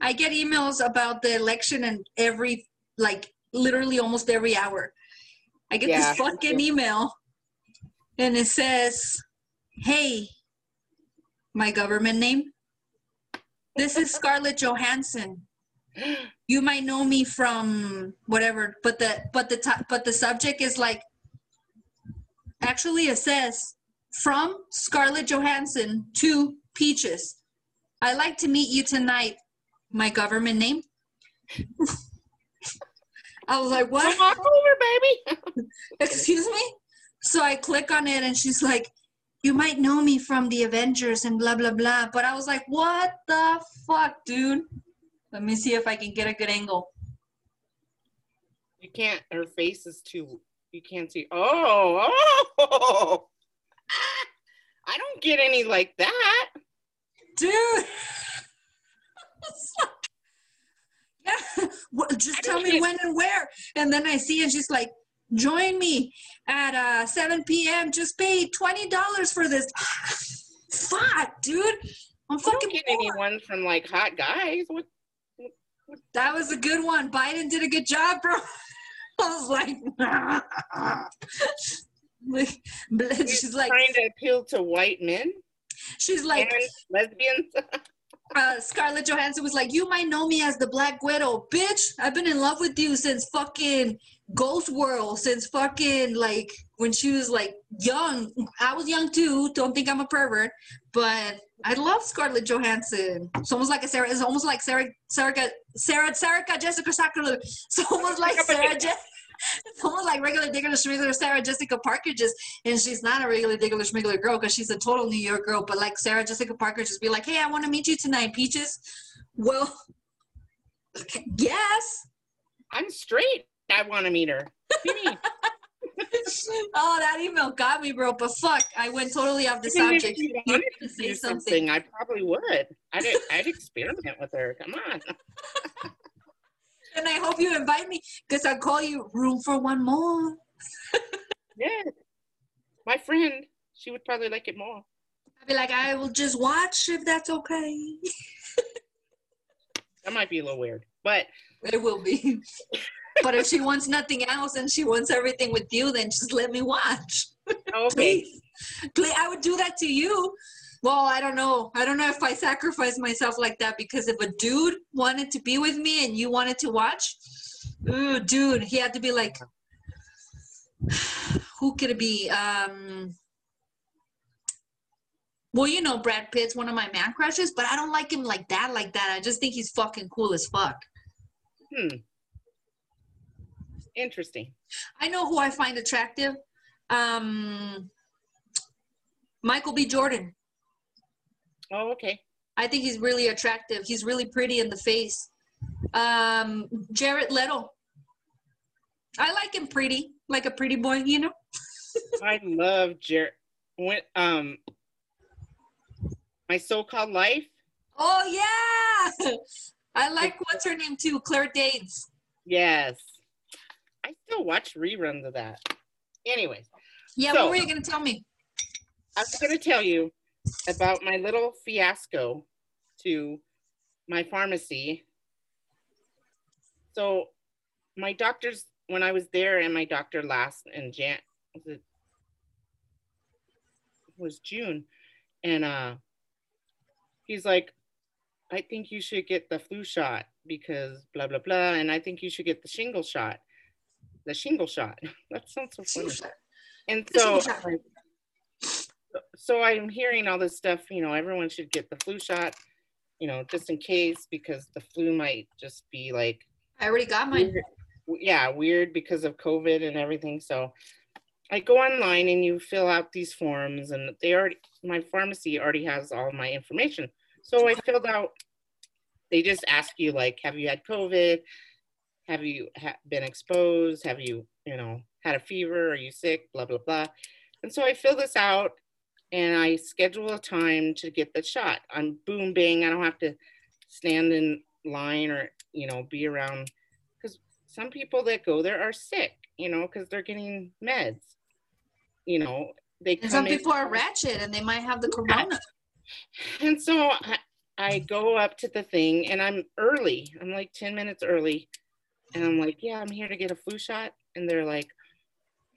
I get emails about the election and every, like, literally almost every hour. I get Yeah. this fucking email, and it says, "Hey, my government name. This is Scarlett Johansson." you might know me from whatever but the but the but the subject is like actually it says from scarlett johansson to peaches I'd like to meet you tonight my government name i was like what Come on over, baby. excuse me so i click on it and she's like you might know me from the avengers and blah blah blah but i was like what the fuck dude let me see if i can get a good angle You can't. Her face is too. You can't see. Oh, oh. I don't get any like that. Dude. yeah, What- just tell me when and where. And then I see, and she's like, "Join me at uh, 7 p.m. Just pay twenty dollars for this." Fuck, dude. I'm I don't fucking. get bored. anyone from like hot guys. What? That was a good one. Biden did a good job, bro. I was like, like, but she's like, trying to appeal to white men she's like, and lesbians. uh, Scarlett Johansson was like, "You might know me as the Black Widow, bitch. I've been in love with you since fucking Ghost World, since fucking like when she was like young. I was young too. Don't think I'm a pervert, but I love Scarlett Johansson. It's almost like a Sarah. It's almost like Sarah, Sarah, Sarah, Sarah Jessica Sakura. It's almost like Sarah. Je- it's almost like regular Diggler Schmiggler Sarah Jessica Parker just and she's not a regular Diggler Schmiggler girl because she's a total New York girl, but like Sarah Jessica Parker just be like, Hey, I want to meet you tonight, Peaches. Well yes. I'm straight. I want to meet her. What do you mean? oh, that email got me, bro. But fuck, I went totally off the if subject. you You wanted wanted to to say something. something, I probably would. I'd, I'd experiment with her. Come on. And I hope you invite me because I'll call you room for one more. Yeah. My friend, she would probably like it more. I'll be like, I will just watch if that's okay. That might be a little weird, but It will be. but if she wants nothing else and she wants everything with you, then just let me watch. Oh, okay. Please. Please. I would do that to you. Well, I don't know. I don't know if I sacrifice myself like that because if a dude wanted to be with me and you wanted to watch, ooh, dude, he had to be like, who could it be? Um, well, you know, Brad Pitt's one of my man crushes, but I don't like him like that, like that. I just think he's fucking cool as fuck. Hmm. Interesting. I know who I find attractive. Um, Michael B. Jordan. Oh, okay. I think he's really attractive. He's really pretty in the face. Um, Jared Leto. I like him pretty, like a pretty boy, you know. I love Jared. When um, my so-called life. Oh yeah, I like what's her name too, Claire Danes. Yes. I still watch reruns of that. Anyways, Yeah, So- what were you gonna tell me? I was going to tell you about my little fiasco to my pharmacy. So, my doctor's when I was there, and my doctor last in Jan was was June, and uh, he's like, I think you should get the flu shot because blah blah blah, and I think you should get the shingle shot. The shingle shot. That sounds so funny. And so, so I'm hearing all this stuff. You know, everyone should get the flu shot. You know, just in case because the flu might just be like I already got mine. weird, yeah, weird because of COVID and everything. So I go online and you fill out these forms, and they already, my pharmacy already has all my information. So I filled out, they just ask you, like, have you had COVID? Have you ha- been exposed? Have you, you know, had a fever? Are you sick? Blah, blah, blah. And so I fill this out and I schedule a time to get the shot. I'm boom, bang. I don't have to stand in line or, you know, be around because some people that go there are sick, you know, because they're getting meds. You know, they some people are ratchet and they might have the corona. and so I, I go up to the thing and I'm early. I'm like 10 minutes early. And I'm like, yeah, I'm here to get a flu shot. And they're like,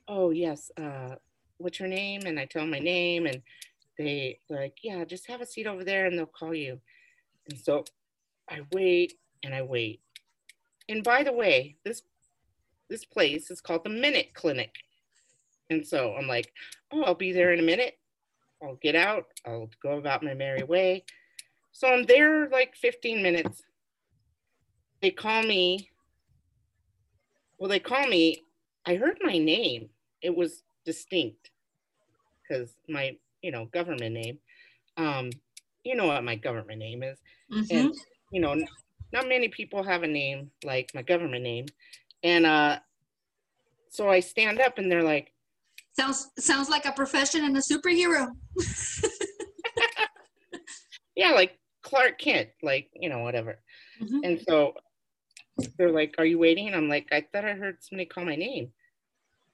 oh, yes, uh, what's your name? And I tell 'em my name. And they, like, yeah, just have a seat over there and they'll call you. And so I wait and I wait. And by the way, this this place is called the Minute Clinic. And so I'm like, oh, I'll be there in a minute. I'll get out, I'll go about my merry way. So I'm there like 15 minutes. They call me. Well, they call me. I heard my name. It was distinct because my, you know, government name. Um, you know what my government name is. Mhm. And, you know, not many people have a name like my government name. And uh, so I stand up and they're like, Sounds sounds like a profession and a superhero. yeah, like Clark Kent, like, you know, whatever. Mhm. And so they're like, Are you waiting? And I'm like, I thought I heard somebody call my name.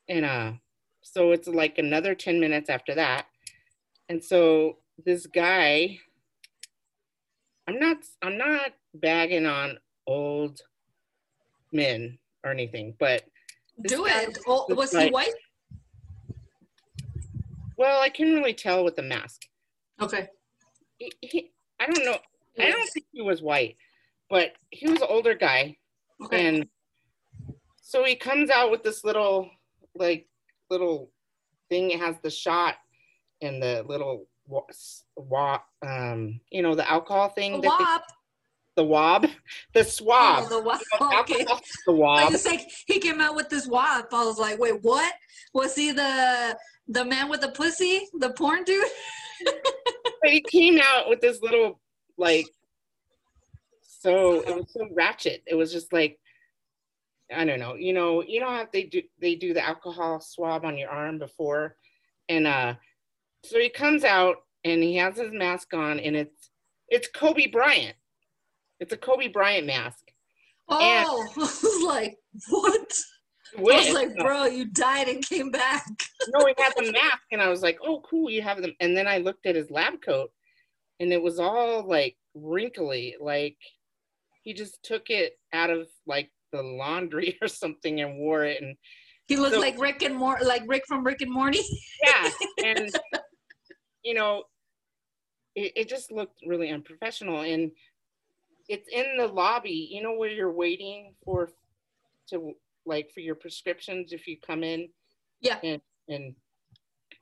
And uh, so it's like another 10 minutes after that. And so this guy, I'm not I'm not bagging on old men or anything, but Do it. Was he white? well, I can't really tell with the mask. Okay. He, he, I don't know. I don't think he was white, but he was an older guy. Okay. And so he comes out with this little, like, little thing. It has the shot and the little, wa- um, you know, the alcohol thing. A that they- the wob, the swab. Oh, the wop. Alcohol, Okay. The I wob. was like, he came out with this wop. I was like, wait, what? Was he the the man with the pussy, the porn dude? But he came out with this little, like, so it was so ratchet. It was just like, I don't know. You know, you know how they do they do the alcohol swab on your arm before, and uh, so he comes out and he has his mask on, and it's it's Kobe Bryant. It's a Kobe Bryant mask. Oh, I was like, what? I was like, bro, you died and came back. no, he had the mask, and I was like, "Oh, cool, you have them." And then I looked at his lab coat, and it was all like wrinkly, like he just took it out of like the laundry or something and wore it. And He looked So- like Rick and Mor, like Rick from Rick and Morty. yeah, and you know, it, it just looked really unprofessional. And it's in the lobby, you know, where you're waiting for to like for your prescriptions if you come in. Yeah. and and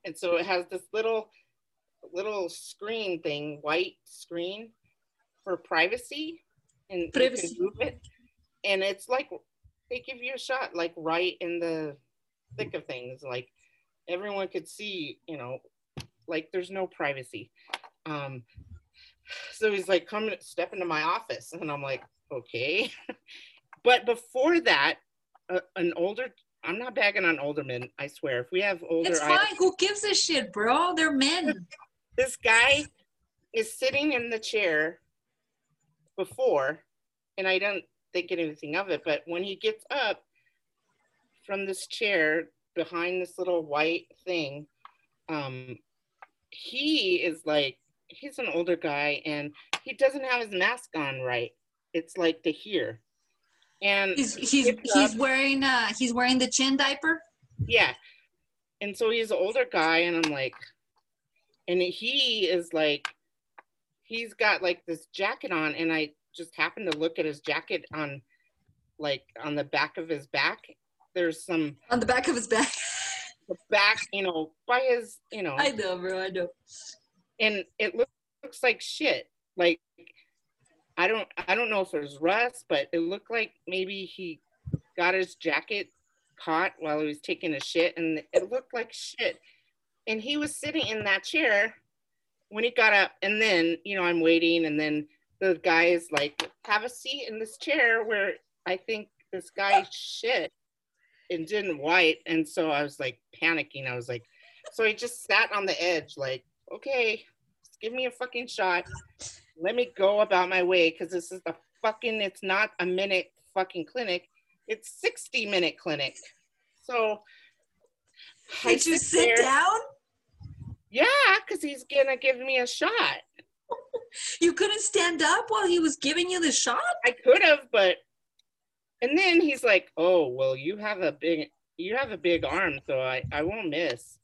and so it has this little little screen thing white screen for privacy and you Privacy. can move it and it's like they give you a shot like right in the thick of things like everyone could see you know like there's no privacy um so he's like come step into my office and i'm like okay but before that uh, an older I'm not bagging on older men. I swear. If we have older, It's I- fine. Who gives a shit, bro? They're men. this guy is sitting in the chair before, and I don't think anything of it. But when he gets up from this chair behind this little white thing, um, he is like he's an older guy, and he doesn't have his mask on right. It's like to here, and He's he's gets he's up. wearing uh he's wearing the chin diaper. Yeah. And so he's an older guy, and I'm like, and he is like, he's got like this jacket on, and I just happened to look at his jacket on, like on the back of his back. There's some On the back of his back. the back, you know, by his, you know, I know, bro. I know. and it looks looks like shit. Like I don't I don't know if it was rust, but it looked like maybe he got his jacket caught while he was taking a shit, and it looked like shit. And he was sitting in that chair when he got up, and then you know I'm waiting, and then the guy is like, "Have a seat in this chair," where I think this guy shit and didn't wipe, and so I was like panicking. I was like, so I just sat on the edge, like, okay, just give me a fucking shot. Let me go about my way because this is the fucking, it's not a minute fucking clinic. It's 60 minute clinic. So I Did you sit sit there- down? Yeah, because he's gonna give me a shot. You couldn't stand up while he was giving you the shot? I could have, but and then he's like, "Oh, well, you have a big you have a big arm, so I I won't miss,"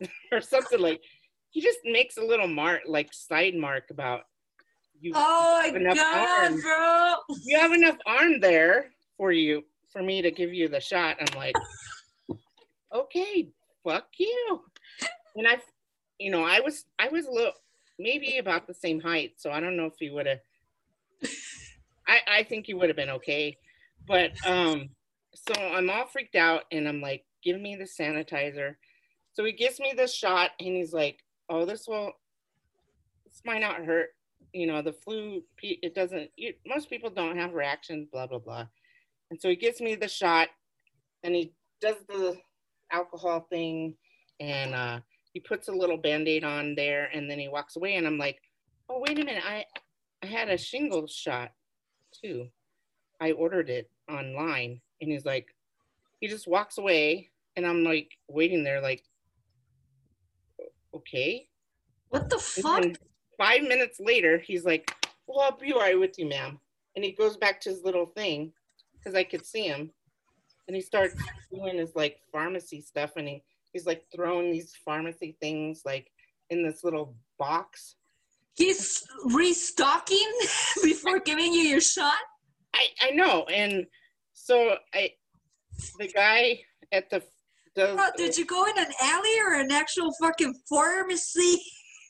or something like. He just makes a little mark, like side mark about you. Oh my god, arm. bro. You have enough arm there for you for me to give you the shot. I'm like, okay, fuck you. And I, you know, I was I was a little maybe about the same height, so I don't know if he would have. I I think he would have been okay, but um, so I'm all freaked out, and I'm like, give me the sanitizer. So he gives me the shot, and he's like, oh, this will, this might not hurt. You know, the flu, it doesn't. You, most people don't have reactions, blah blah blah. And so he gives me the shot, and he does the alcohol thing, and uh, he puts a little band-aid on there and then he walks away and i'm like oh wait a minute i i had a shingles shot too. I ordered it online and he's like he just walks away and i'm like waiting there like okay. What the fuck? five minutes later he's like well i'll be right with you ma'am. And he goes back to his little thing because i could see him. And he starts doing his like pharmacy stuff and he he's like throwing these pharmacy things like in this little box. He's restocking before giving you your shot? I I know, and so I, the guy at the does. Bro, did you go in an alley or an actual fucking pharmacy?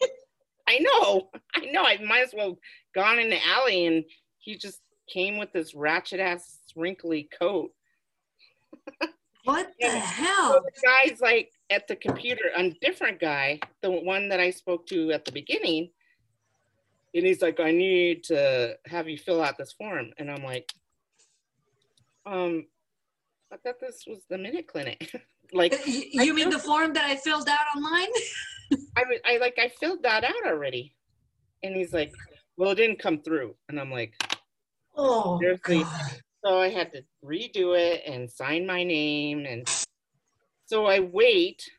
I know, I know. I might as well gone in the alley, and he just came with this ratchet ass wrinkly coat. What the Yeah. So hell? the guy's like at the computer, a different guy, the one that I spoke to at the beginning, and he's like, "I need to have you fill out this form," and I'm like, "Um, I thought this was the minute clinic." like, You, you mean the form that I filled out online? I was, I like, I filled that out already, and he's like, "Well, it didn't come through," and I'm like, Oh, God. So I had to redo it and sign my name. And so I wait.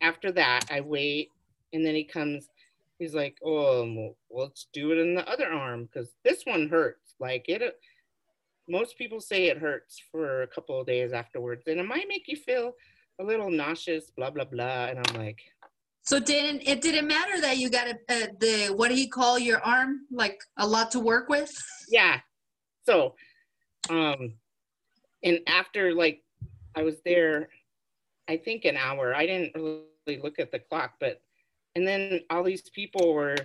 After that, I wait. And then he comes, he's like, oh, well, let's do it in the other arm because this one hurts. Like it, most people say it hurts for a couple of days afterwards. And it might make you feel a little nauseous, blah, blah, blah. And I'm like, So didn't it didn't matter that you got a, uh, the what do you call your arm like a lot to work with? yeah so um and after like i was there i think an hour. I didn't really look at the clock but and then all these people were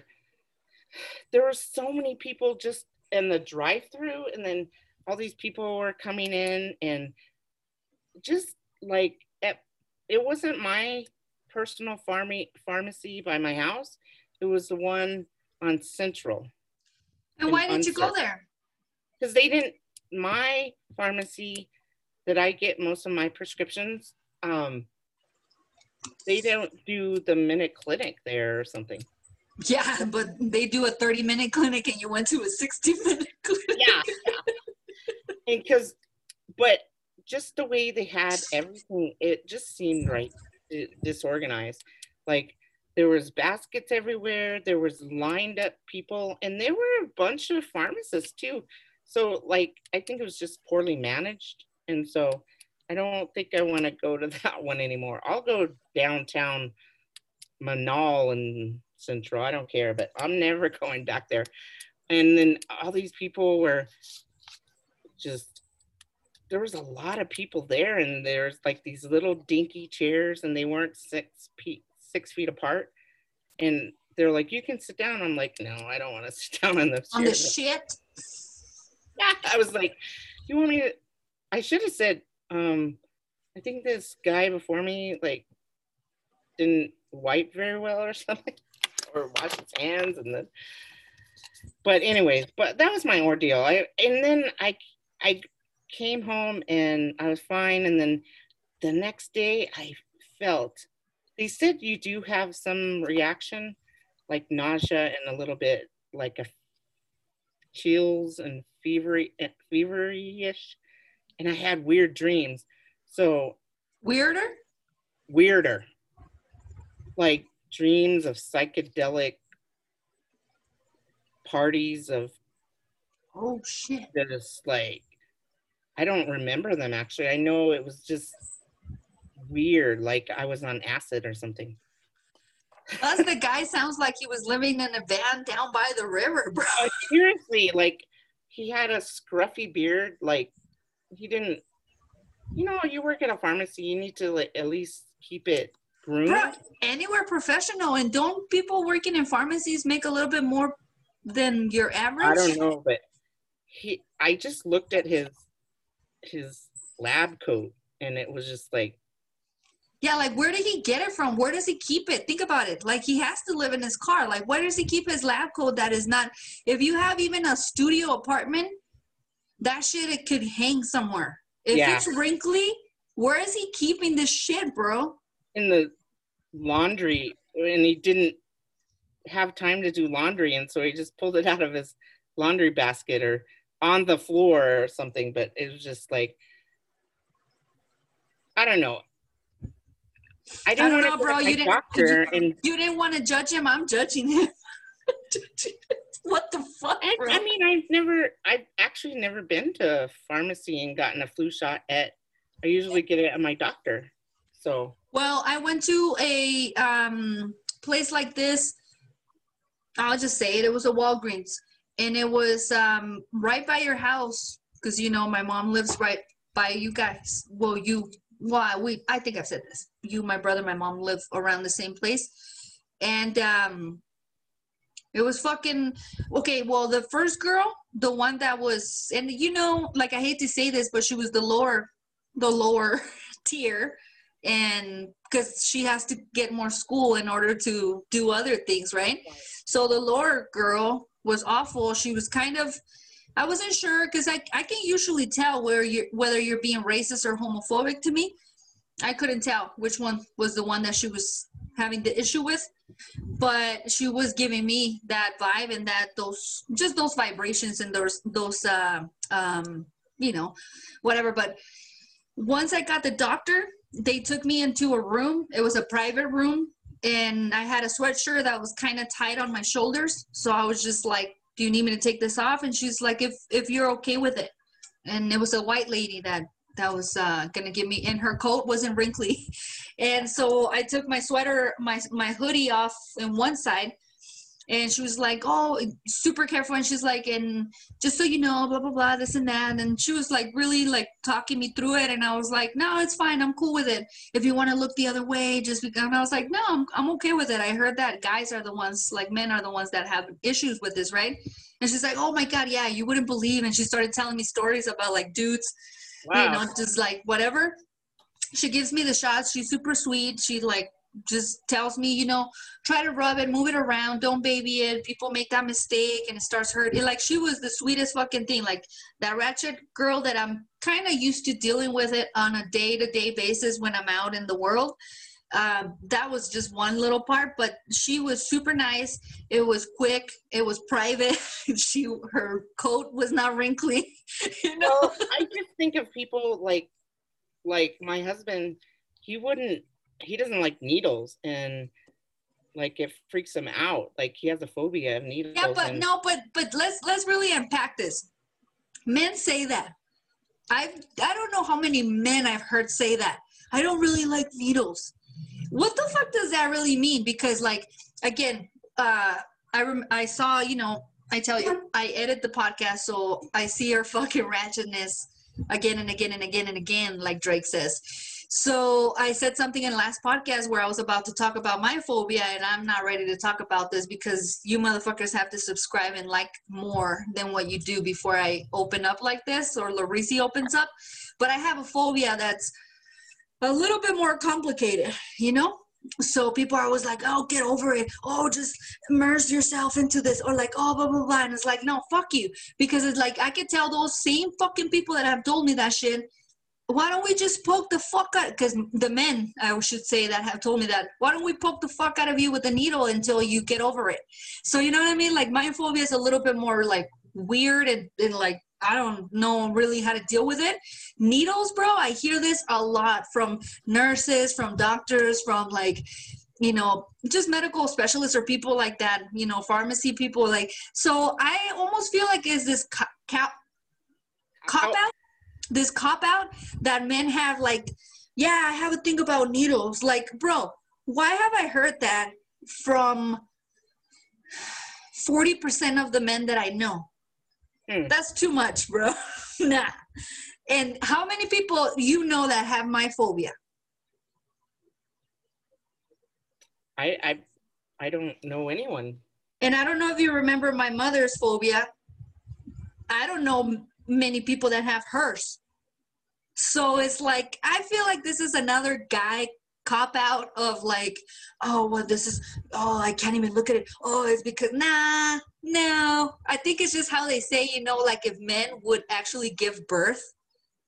there were so many people just in the drive through and then all these people were coming in and just like it, it wasn't my personal pharmacy pharmacy by my house. It was the one on central. And An why didn't you go there? because they didn't my pharmacy that i get most of my prescriptions um they don't do the minute clinic there or something Yeah, but they do a 30 minute clinic and you went to a 60 minute clinic. yeah, yeah. and because but just the way they had everything it just seemed right disorganized like there was baskets everywhere there was lined up people and there were a bunch of pharmacists too so like i think it was just poorly managed and so i don't think i want to go to that one anymore i'll go downtown Menaul and Central. I don't care, but I'm never going back there. And then all these people were just there was a lot of people there, and there's like these little dinky chairs, and they weren't six feet six feet apart. And they're like, "You can sit down." I'm like, "No, I don't want to sit down on those On the shit. I was like, "You want me to?" I should have said, um, "I think this guy before me like didn't wipe very well or something, or wash his hands, and then." But anyways, but that was my ordeal. I and then I I came home and I was fine, and then the next day I felt. They said you do have some reaction, like nausea and a little bit like a chills and fevery feverish and i had weird dreams so Weirder? weirder like dreams of psychedelic parties of Oh shit. just like i don't remember them actually i know it was just weird like i was on acid or something Plus the guy sounds like he was living in a van down by the river, bro. Uh, seriously, like he had a scruffy beard. Like he didn't. You know, you work at a pharmacy. You need to like at least keep it groomed. Bro, anywhere professional and don't people working in pharmacies make a little bit more than your average? I don't know, but he. I just looked at his his lab coat, and it was just like Yeah, like where did he get it from? Where does he keep it? Think about it. Like he has to live in his car. Like where does he keep his lab coat that is not if you have even a studio apartment, that shit it could hang somewhere. If Yeah. it's wrinkly, where is he keeping this shit, bro? in the laundry, and he didn't have time to do laundry, and so he just pulled it out of his laundry basket or on the floor or something. But it was just like I don't know. I don't wanna know, bro. You didn't- doctor and You didn't want to judge him, I'm judging him. what the fuck, I? I mean I've never I've actually never been to a pharmacy and gotten a flu shot at I usually get it at my doctor. So Well, I went to a um, place like this. I'll just say it. It was a Walgreens, and it was um, right by your house because you know my mom lives right by you guys. Well, you, well, we. I think I've said this. You, my brother, my mom live around the same place, and um, it was fucking okay. Well, the first girl, the one that was, and you know, like I hate to say this, but she was the lower, the lower tier and because she has to get more school in order to do other things, right? So the lower girl was awful. She was kind of, I wasn't sure because I, I can usually tell where you whether you're being racist or homophobic to me. I couldn't tell which one was the one that she was having the issue with, but she was giving me that vibe and that those just those vibrations and those those uh, um, you know whatever. But once I got the doctor, they took me into a room. It was a private room, and I had a sweatshirt that was kind of tight on my shoulders. So I was just like, "Do you need me to take this off?" And she's like, "If if you're okay with it." And it was a white lady that that was uh, gonna give me, and her coat wasn't wrinkly, and so I took my sweater, my my hoodie off in one side, and she was like, "Oh, super careful," and she's like, "And just so you know, blah blah blah, this and that," and she was like really like talking me through it, and I was like, "No, it's fine, I'm cool with it. If you want to look the other way, just," because and I was like, "No, I'm I'm okay with it." I heard that guys are the ones, like men are the ones that have issues with this, right? And she's like, "Oh my god, yeah, you wouldn't believe," and she started telling me stories about like dudes wow. you know, just like whatever. She gives me the shots. She's super sweet. She like just tells me, you know, try to rub it, move it around, don't baby it. People make that mistake and it starts hurting. Like she was the sweetest fucking thing. Like that ratchet girl that I'm kind of used to dealing with it on a day to day basis when I'm out in the world. Um, that was just one little part, but she was super nice. It was quick. It was private. she her coat was not wrinkly. you know. well, I just think of people like like my husband, he wouldn't he doesn't like needles and like it freaks him out. Like he has a phobia of needles. Yeah, but and- no, but but let's let's really unpack this. Men say that. I I don't know how many men I've heard say that. I don't really like needles. What the fuck does that really mean? Because like again, uh, I rem- I saw, you know, I tell you, I edit the podcast, so I see her fucking ratchetness again and again and again and again, like Drake says. So I said something in last podcast where I was about to talk about my phobia, and I'm not ready to talk about this because you motherfuckers have to subscribe and like more than what you do before I open up like this or Laureezy opens up. But I have a phobia that's a little bit more complicated, you know? so people are always like, oh, get over it. Oh, just immerse yourself into this. Or like, oh, blah, blah, blah. And it's like, no, fuck you. Because it's like, I can tell those same fucking people that have told me that shit, why don't we just poke the fuck out? Because the men, I should say, that have told me that, why don't we poke the fuck out of you with a needle until you get over it? So, you know what I mean? Like, my phobia is a little bit more like weird and, and like I don't know really how to deal with it. Needles, bro, I hear this a lot from nurses, from doctors, from like, you know, just medical specialists or people like that, you know, pharmacy people. Like, so I almost feel like is this cop, cop out, this cop out that men have like, yeah, I have a thing about needles. Like, bro, why have I heard that from 40% of the men that I know? Mm. That's too much, bro. nah. And how many people you know that have my phobia? I I I don't know anyone. And I don't know if you remember my mother's phobia. I don't know many people that have hers. So it's like I feel like this is another guy cop out of like, oh well, this is oh I can't even look at it. Oh, it's because nah, no. I think it's just how they say, you know, like if men would actually give birth,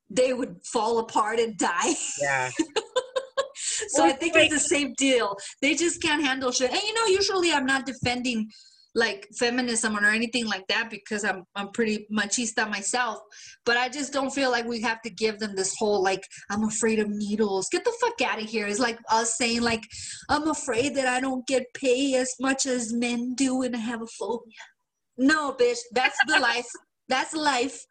they would fall apart and die. Yeah. so I think it's the same deal. They just can't handle shit. And you know, usually I'm not defending like feminism or anything like that because I'm I'm pretty machista myself. But I just don't feel like we have to give them this whole like I'm afraid of needles. Get the fuck out of here. It's like us saying like I'm afraid that I don't get paid as much as men do and I have a phobia. No, bitch, that's the life. That's life.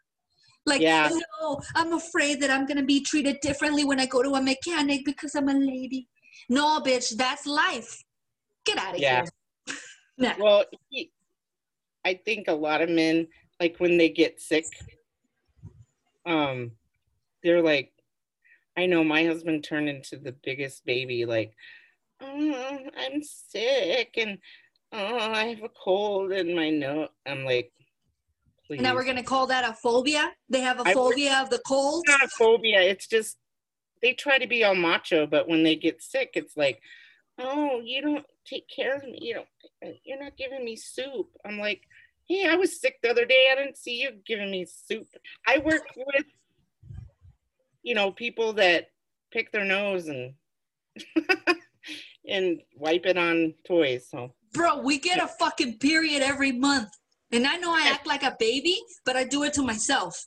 Like, yeah. no, I'm afraid that I'm gonna be treated differently when I go to a mechanic because I'm a lady. No, bitch, that's life. Get out of yeah. here. No. Well, he, I think a lot of men, like when they get sick, um, they're like, I know my husband turned into the biggest baby, like, oh, I'm sick and oh, I have a cold in my nose. I'm like, please. Now we're gonna call that a phobia. They have a phobia of the cold. It's not a phobia. It's just they try to be all macho, but when they get sick, it's like, oh, you don't take care of me. You know, uh, you're not giving me soup. I'm like, hey, I was sick the other day. I didn't see you giving me soup. I work with, you know, people that pick their nose and and wipe it on toys. So, bro, we get a fucking period every month, and I know I act like a baby, but I do it to myself.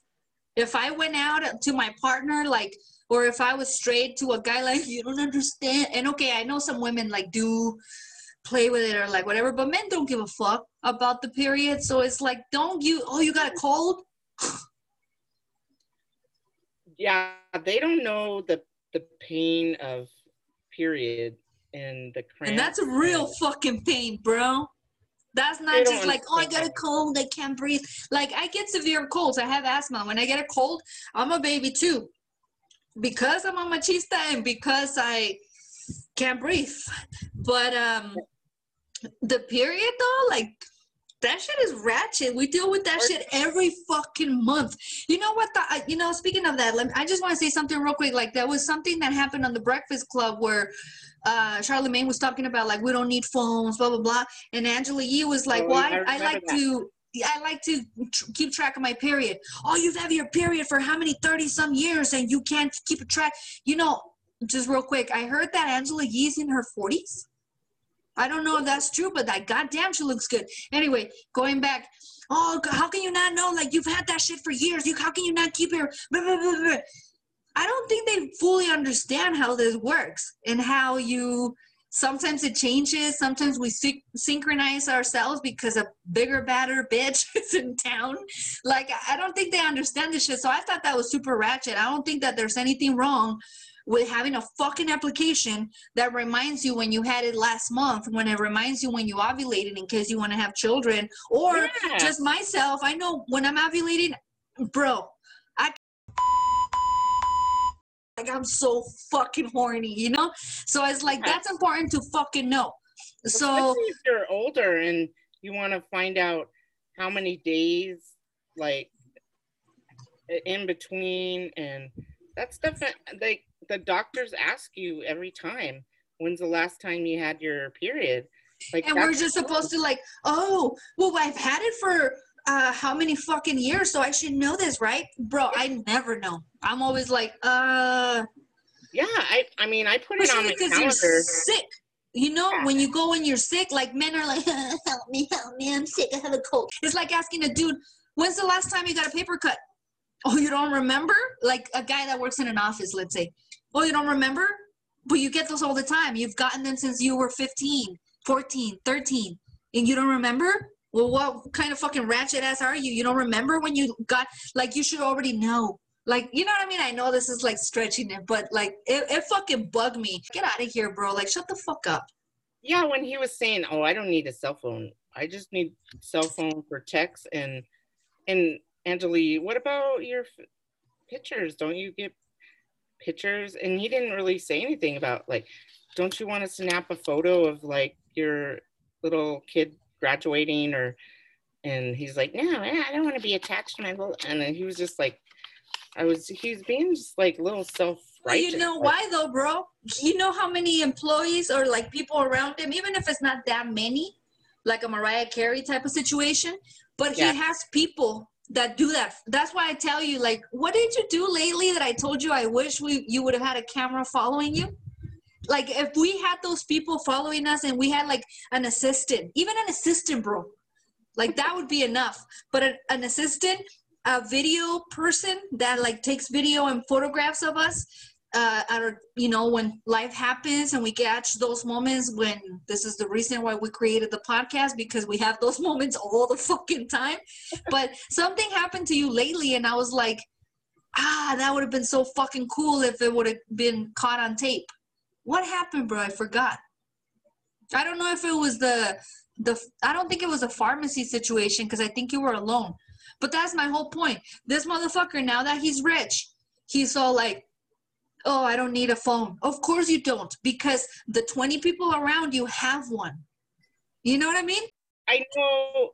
If I went out to my partner, like, or if I was straight to a guy, like, you don't understand. And okay, I know some women like do play with it or like whatever, but men don't give a fuck about the period. So it's like, don't you, oh, you got a cold? yeah, they don't know the the pain of period and the cramp. And that's a real fucking pain, bro. That's not just like, oh, I got a cold, I can't breathe. Like, I get severe colds. I have asthma. When I get a cold, I'm a baby too. Because I'm a machista and because I can't breathe. But um the period though, like that shit is ratchet. We deal with that shit every fucking month. You know what? The, you know, speaking of that, me, I just want to say something real quick. Like there was something that happened on the Breakfast Club where uh, Charlamagne was talking about like we don't need phones, blah blah blah, and Angela Yee was like, oh, "Well, I, I like that. to." I like to tr- keep track of my period. Oh, you've had your period for how many 30 some years and you can't keep a track. You know, just real quick, I heard that Angela Yee's in her 40s. I don't know if that's true, but that goddamn she looks good. Anyway, going back. Oh, how can you not know? Like you've had that shit for years. You how can you not keep it? Blah, blah, blah, I don't think they fully understand how this works and how you. Sometimes it changes. Sometimes we sy- synchronize ourselves because a bigger, badder bitch is in town. Like I don't think they understand this shit. So I thought that was super ratchet. I don't think that there's anything wrong with having a fucking application that reminds you when you had it last month, when it reminds you when you ovulated in case you want to have children, or Yeah. just myself. I know when I'm ovulating, bro, I like I'm so fucking horny, you know. So it's like that's important to fucking know. So Especially if you're older and you want to find out how many days, like in between, and that stuff. Like the doctors ask you every time, when's the last time you had your period? Like and we're just supposed to like, oh, well, I've had it for uh how many fucking years, so I should know this, right? Bro, I never know. I'm always like, uh Yeah, I. I mean, I put it on my because you're sick. You know, Yeah. when you go and you're sick, like men are like, help me, help me, I'm sick, I have a cold. It's like asking a dude, when's the last time you got a paper cut? Oh, you don't remember? Like a guy that works in an office, let's say. Oh, you don't remember? But you get those all the time. You've gotten them since you were 15, 14, 13, and you don't remember? Well, what kind of fucking ratchet ass are you? You don't remember when you got, like, you should already know. Like, you know what I mean? I know this is like stretching it, but like, it, it fucking bugged me. Get out of here, bro. Like, shut the fuck up. Yeah, when he was saying, "Oh, I don't need a cell phone. I just need cell phone for text." And and Angeli, what about your f- pictures? Don't you get pictures? And he didn't really say anything about like, don't you want to snap a photo of like your little kid graduating or? And he's like, no, I don't want to be attached to my little. And then he was just like, I was. he's being just like a little self Well, you know why though, bro? You know how many employees or like people around him, even if it's not that many, like a Mariah Carey type of situation, but Yeah. he has people that do that. That's why I tell you, like, what did you do lately that I told you I wish we you would have had a camera following you? Like if we had those people following us and we had like an assistant, even an assistant, bro, like that would be enough. But an, an assistant, a video person that like takes video and photographs of us, uh, or you know when life happens and we catch those moments when this is the reason why we created the podcast because we have those moments all the fucking time but something happened to you lately and i was like ah that would have been so fucking cool if it would have been caught on tape what happened bro i forgot i don't know if it was the the i don't think it was a pharmacy situation because i think you were alone but that's my whole point this motherfucker now that he's rich he's all like oh, I don't need a phone. Of course you don't, because the 20 people around you have one. You know what I mean? I know,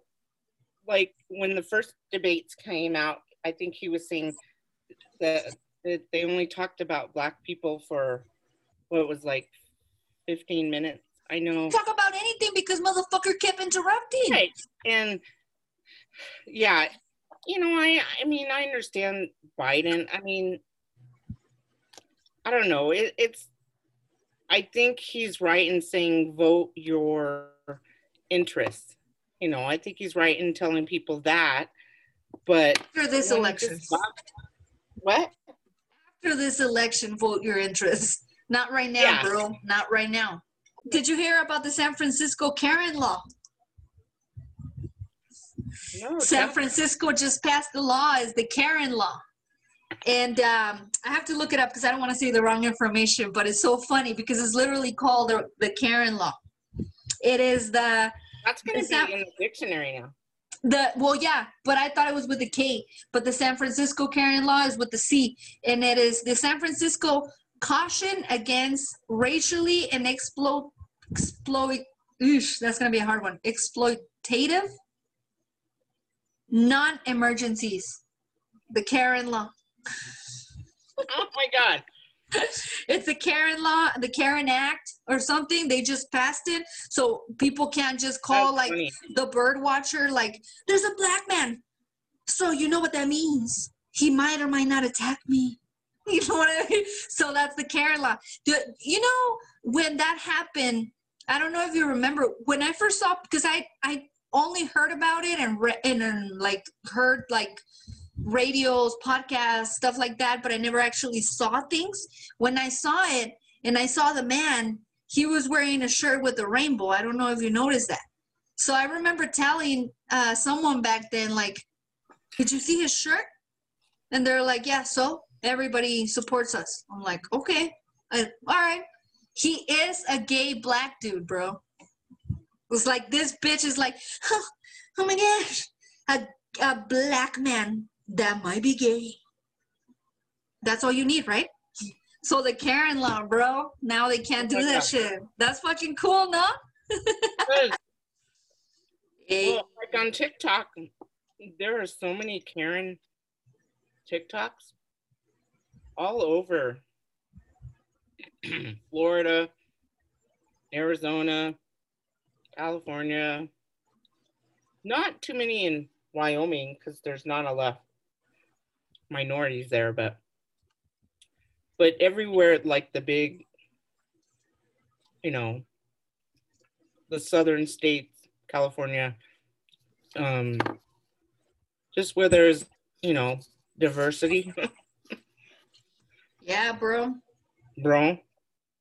like when the first debates came out, I think he was saying that, that they only talked about black people for what was like 15 minutes. I know. Talk about anything because motherfucker kept interrupting. Right. And yeah, you know, I I mean, I understand Biden. I mean, I don't know. It, it's I think he's right in saying vote your interests. You know, I think he's right in telling people that. But After this election, what? after this election, vote your interests. Not right now, Yeah. bro. Not right now. Did you hear about the San Francisco Karen law? No, San Francisco just passed the law is the Karen law. And um, I have to look it up because I don't want to say the wrong information, but it's so funny because it's literally called the, the Karen law. It is the that's going to be in the dictionary now. the well, yeah, but I thought it was with the K. But the San Francisco Karen law is with the C, and it is the San Francisco caution against racially and exploit exploit. That's gonna be a hard one. Exploitative non-emergencies. The Karen law. Oh my God. It's the Karen law, the Karen Act or something. They just passed it, so people can't just call That's like funny. the bird watcher like there's a black man so you know what that means he might or might not attack me you know what i mean? So that's the law Do, you know when that happened i don't know if you remember when i first saw because i i only heard about it and re- and, and like heard like radios podcasts stuff like that but i never actually saw things. When i saw it and i saw the man he was wearing a shirt with a rainbow. I don't know if you noticed that. So I remember telling uh, someone back then, like, did you see his shirt? And they're like, yeah, so everybody supports us. I'm like, okay. Uh, all right. He is a gay black dude, bro. It's like this bitch is like, oh, oh my gosh, a, a black man that might be gay. That's all you need, right? So the Karen law, bro. Now they can't do that shit. That's fucking cool, no? Hey. Well, like on TikTok, there are so many Karen TikToks all over Florida, Arizona, California. Not too many in Wyoming because there's not a lot minorities there, but but everywhere like the big, you know, the southern states, California, um, just where there's you know diversity. yeah, bro. Bro.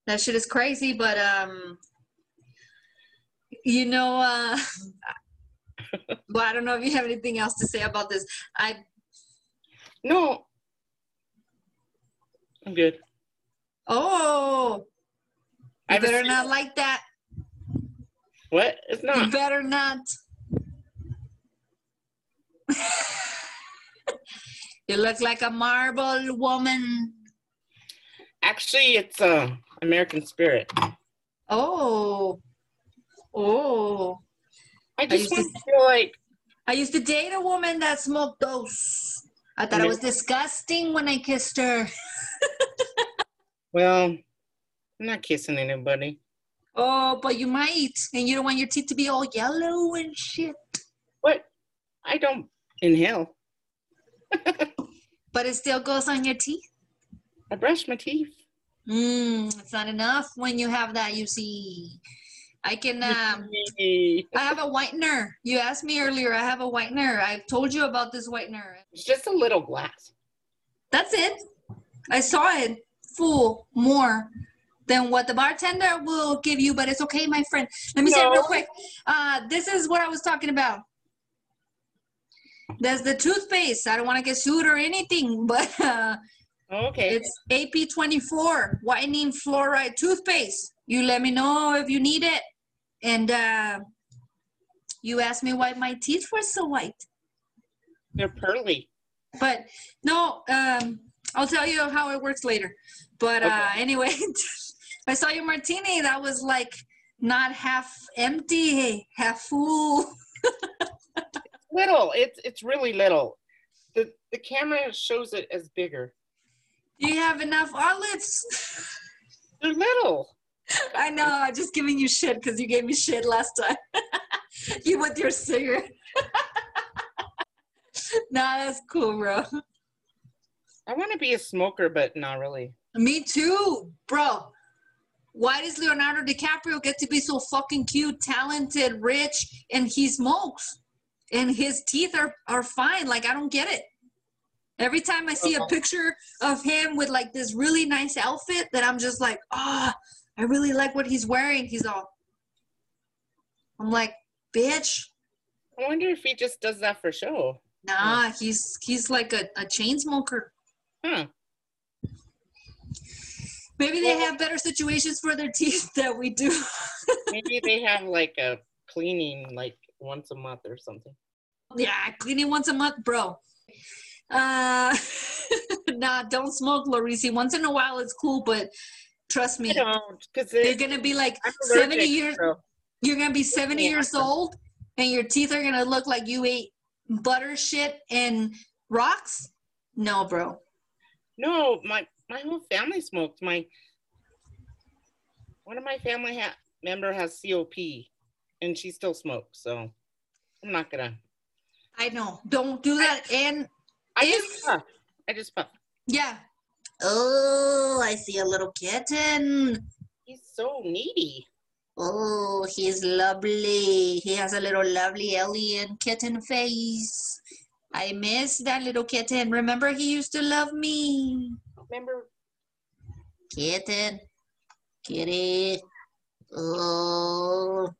That shit is crazy, but um, you know, uh, well, I don't know if you have anything else to say about this. I no, I'm good. Oh, you better not like that. What? It's not. You better not. you look like a marble woman. Actually, it's a uh, American Spirit. Oh. Oh. I just I want to feel like. I used to date a woman that smoked those. I thought it was disgusting when I kissed her. well, I'm not kissing anybody. Oh, but you might, and you don't want your teeth to be all yellow and shit. What? I don't inhale. but it still goes on your teeth. I brush my teeth. Mmm, it's not enough when you have that, you see. I can, um, I have a whitener. You asked me earlier, I have a whitener. I've told you about this whitener. It's just a little glass. That's it. I saw it full more than what the bartender will give you, but it's okay, my friend. Let me no. say it real quick. Uh, this is what I was talking about. There's the toothpaste. I don't want to get sued or anything, but uh, okay. It's AP24 whitening fluoride toothpaste. You let me know if you need it. And uh, you asked me why my teeth were so white. They're pearly. But no, um, I'll tell you how it works later. But uh, okay. uh, anyway, I saw your martini. That was like not half empty, half full. little. It's it's really little. The the camera shows it as bigger. Do you have enough olives? They're little. I know. I'm just giving you shit because you gave me shit last time. you with your cigarette. nah, that's cool, bro. I want to be a smoker, but not really. Me too, bro. Why does Leonardo DiCaprio get to be so fucking cute, talented, rich, and he smokes? And his teeth are, are fine. Like, I don't get it. Every time I see a uh-huh. picture of him with like this really nice outfit, that I'm just like, ah, oh, I really like what he's wearing. He's all, I'm like, bitch. I wonder if he just does that for show. Nah, he's he's like a, a chain smoker. Huh. Maybe they well, have better situations for their teeth than we do. maybe they have like a cleaning like once a month or something. Yeah, cleaning once a month, bro. Uh, nah, don't smoke, Laureezy. Once in a while, it's cool, but Trust me. I don't, because you're gonna be like seventy years. So. You're gonna be seventy yeah. years old, and your teeth are gonna look like you ate butter shit and rocks. No, bro. No, my my whole family smoked. My one of my family ha- member has COP, and she still smokes. So I'm not gonna. I know. Don't do that. I, and I if, just puff. I just puff. Yeah, Oh, I see a little kitten. He's so needy. Oh, he's lovely. He has a little lovely alien kitten face. I miss that little kitten. Remember, he used to love me. Remember? Kitten. Kitty. Oh.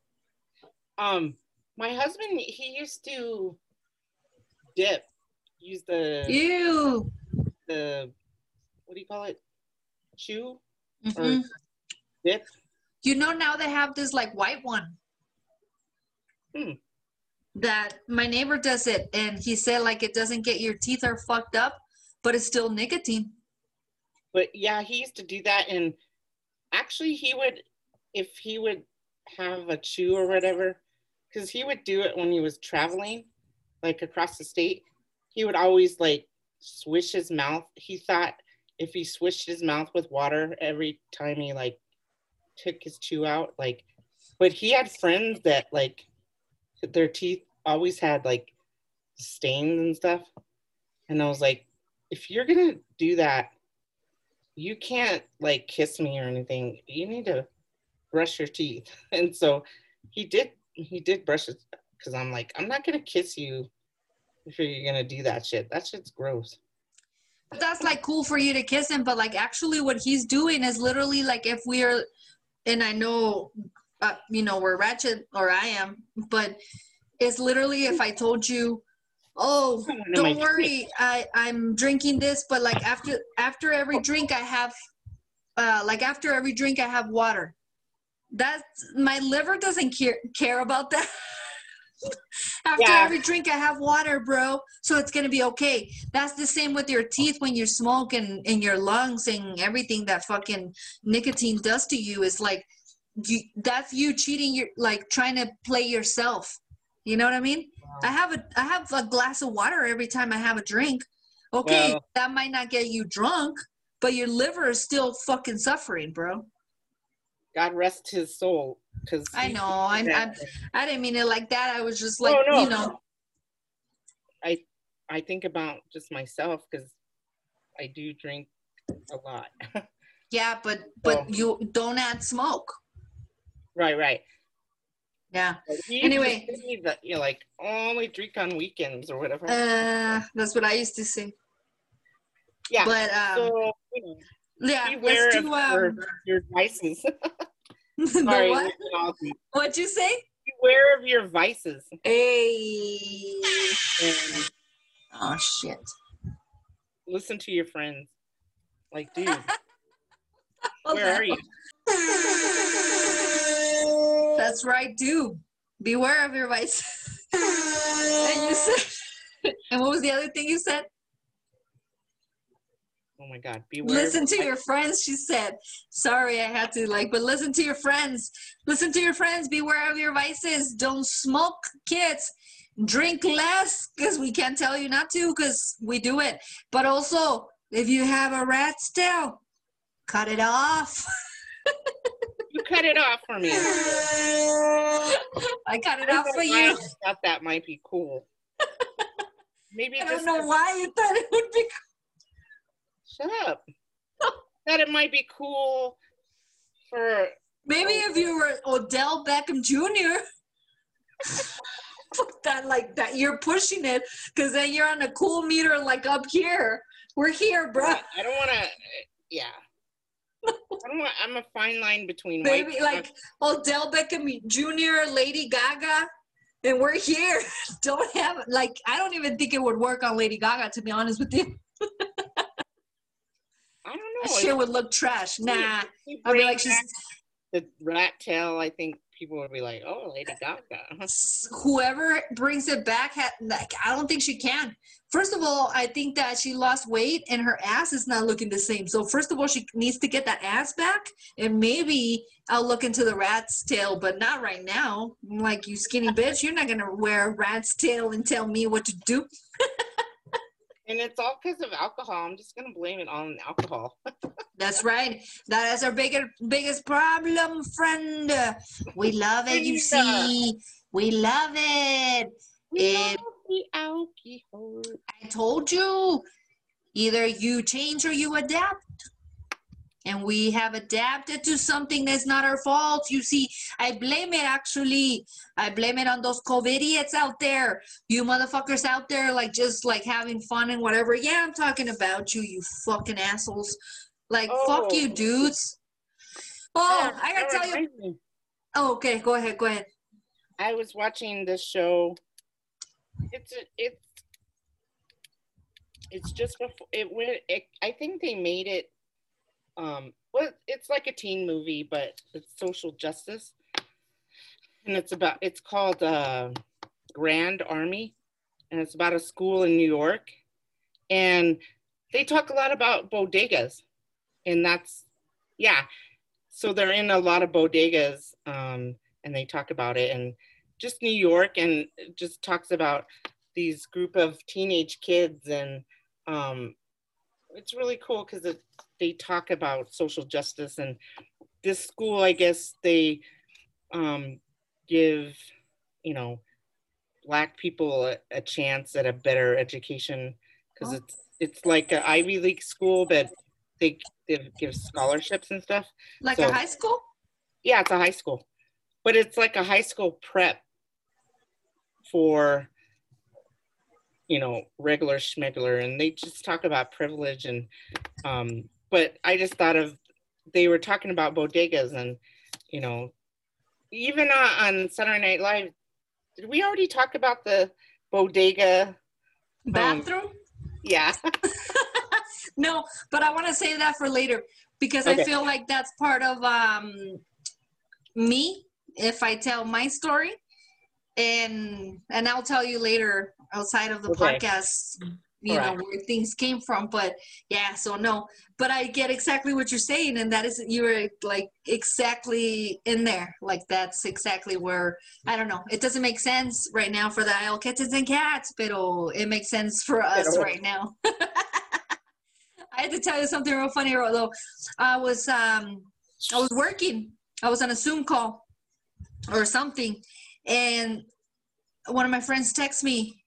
Um, my husband, he used to dip. Use the. Ew. The what do you call it? Chew? Mhm. dip. You know now they have this like white one. Hmm. That my neighbor does it, and he said like it doesn't get your teeth are fucked up, but it's still nicotine. But yeah, he used to do that, and actually, he would if he would have a chew or whatever, because he would do it when he was traveling, like across the state. He would always like swish his mouth. He thought if he swished his mouth with water every time he like took his chew out, like, but he had friends that like their teeth always had like stains and stuff. And I was like, if you're gonna do that, you can't like kiss me or anything. You need to brush your teeth. And so he did he did brush it because I'm like, I'm not gonna kiss you if you're gonna do that shit. That shit's gross. But that's like cool for you to kiss him, but like actually what he's doing is literally like if we're, and I know, uh, you know, we're ratchet or I am, but it's literally if I told you, oh, don't worry, I I'm drinking this, but like after after every drink I have, uh, like after every drink I have water. That's my liver doesn't care care about that. after Yeah. every drink I have water, bro. So it's gonna be okay. That's the same with your teeth when you smoke and in your lungs and everything that fucking nicotine does to you is like you that's you cheating your like trying to play yourself. You know what I mean? I have a I have a glass of water every time I have a drink. Okay, Well- that might not get you drunk, but your liver is still fucking suffering, bro. God rest his soul. Because I know. I'm, I'm I didn't mean it like that. I was just like, Oh, no. you know, I I think about just myself because I do drink a lot. yeah, but but Oh. you don't add smoke. right, right. Yeah. Anyway. used that you know, like only drink on weekends or whatever. Uh, that's what I used to say. yeah. But um, so you know, yeah, beware let's of do your, um. your vices. Sorry, what? What'd you say? beware of your vices. Hey. And Oh shit. listen to your friends. Like, dude, Oh, where are you? That's right, do. Beware of your vices. and you said, and what was the other thing you said? Oh my God, beware. Listen to your friends, she said. Sorry, I had to like, but listen to your friends. Listen to your friends. Beware of your vices. Don't smoke, kids. Drink less because we can't tell you not to because we do it. But also, if you have a rat's tail, cut it off. You cut it off for me. I cut it off for you. I thought that might be cool. Maybe I don't know why you thought it would be. Shut up. that it might be cool for Maybe if you were Odell Beckham Jr. that like that you're pushing it because then you're on a cool meter like up here. We're here, bro. I don't want to. Yeah. I don't want. I'm a fine line between Maybe like Odell Beckham Jr., Lady Gaga, and we're here. Don't have like I don't even think it would work on Lady Gaga to be honest with you. I don't That know. shit would look trash. Nah, I'd be like she's the rat tail. I think people would be like, "Oh, Lady Gaga." whoever brings it back ha- like i don't think she can first of all i think that she lost weight and her ass is not looking the same so first of all she needs to get that ass back and maybe i'll look into the rat's tail but not right now I'm like you skinny bitch you're not gonna wear a rat's tail and tell me what to do And it's all because of alcohol. I'm just gonna blame it on alcohol. that's right that is our biggest biggest problem friend we love it you see we love it We It- the alcohol. I told you, either you change or you adapt. And we have adapted to something that's not our fault. You see, I blame it actually. I blame it on those COVIDiots out there. You motherfuckers out there, like just like having fun and whatever. Yeah, I'm talking about you, you fucking assholes. Like, fuck you, Oh. dudes. Oh, Yeah, I gotta tell you. me. Oh, okay, go ahead, go ahead. I was watching this show. It's a, it's it's just before it went. It, I think they made it um, well, it's like a teen movie, but it's social justice, and it's about it's called uh, Grand Army, and it's about a school in New York, and they talk a lot about bodegas, and that's yeah. So they're in a lot of bodegas, um, and they talk about it, and just New York, and just talks about these group of teenage kids, and um, it's really cool because they talk about social justice, and this school, I guess they um, give, you know, black people a, a chance at a better education because oh. it's it's like an Ivy League school, but they, they give scholarships and stuff. Like so, a high school? Yeah, it's a high school, but it's like a high school prep for you know regular schmegler, and they just talk about privilege and um. But I just thought of they were talking about bodegas and you know even uh, on Saturday Night Live. Did we already talk about the bodega um, bathroom? Yeah. no, but I want to say that for later because okay. I feel like that's part of um, me if I tell my story, and and I'll tell you later outside of the okay. podcast you know where things came from but yeah so no but i get exactly what you're saying and that is you're like exactly in there like that's exactly where i don't know it doesn't make sense right now for the aisle kittens and cats but it makes sense for us right now. I had to tell you something real funny though i was um i was working. I was on a zoom call or something and one of my friends texts me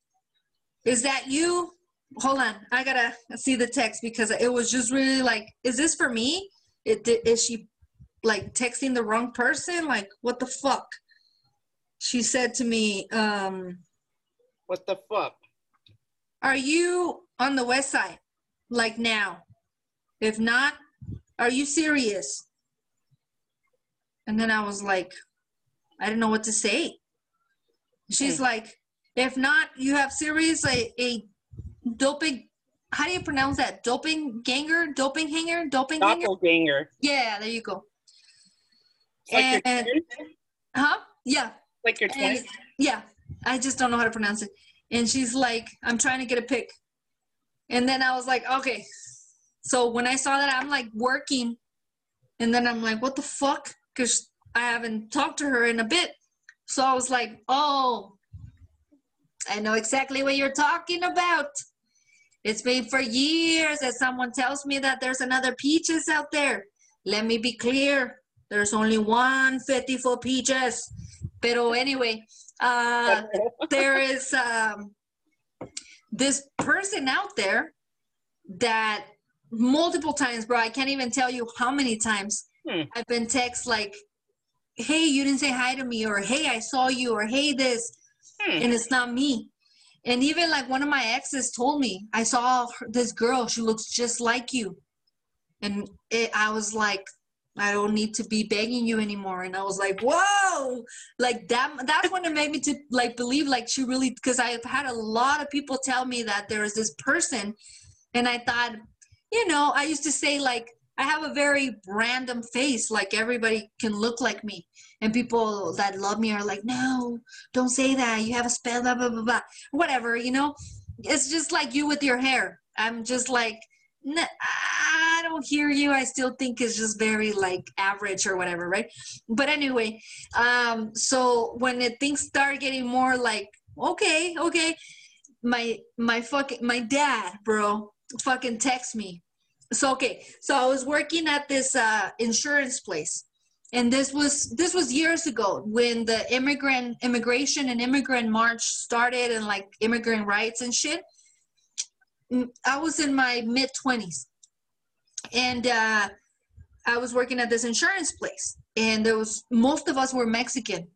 is that you hold on. I gotta see the text because it was just really like is this for me? It, is she like texting the wrong person? Like what the fuck? She said to me um what the fuck? Are you on the west side like now? If not are you serious? And then i was like i didn't know what to say. She's like if not you have serious a, a doping how do you pronounce that? Doping ganger? Doping hanger? Doping Doppelganger. Yeah, there you go. Like and, huh? Yeah. Like your twin? Yeah. I just don't know how to pronounce it. And she's like, I'm trying to get a pic. And then I was like, okay. So when I saw that, I'm like working. And then I'm like, what the fuck? Because I haven't talked to her in a bit. So I was like, oh, I know exactly what you're talking about. It's been for years that someone tells me that there's another peaches out there. Let me be clear. There's only one 54 peaches. Pero anyway, uh, there is um, this person out there that multiple times, bro, I can't even tell you how many times hmm. I've been text like, hey, you didn't say hi to me, or hey, I saw you, or hey, this. Hmm. And it's not me. And even like one of my exes told me, I saw this girl, she looks just like you. And it, I was like, I don't need to be begging you anymore. And I was like, whoa, like that, that's when it made me to like believe like she really, because I've had a lot of people tell me that there is this person. And I thought, you know, I used to say like, I have a very random face, like everybody can look like me. And people that love me are like, no, don't say that. You have a spell, blah, blah, blah, blah. Whatever, you know? It's just like you with your hair. I'm just like, I don't hear you. I still think it's just very like average or whatever, right? But anyway, um, so when it, things start getting more like, okay, okay, my my fucking my dad, bro, fucking text me so okay. So i was working at this uh, insurance place. And this was this was years ago when the immigrant immigration and immigrant march started and like immigrant rights and shit. Mm, i was in my mid 20s and uh, i was working at this insurance place. And there was most of us were mexican.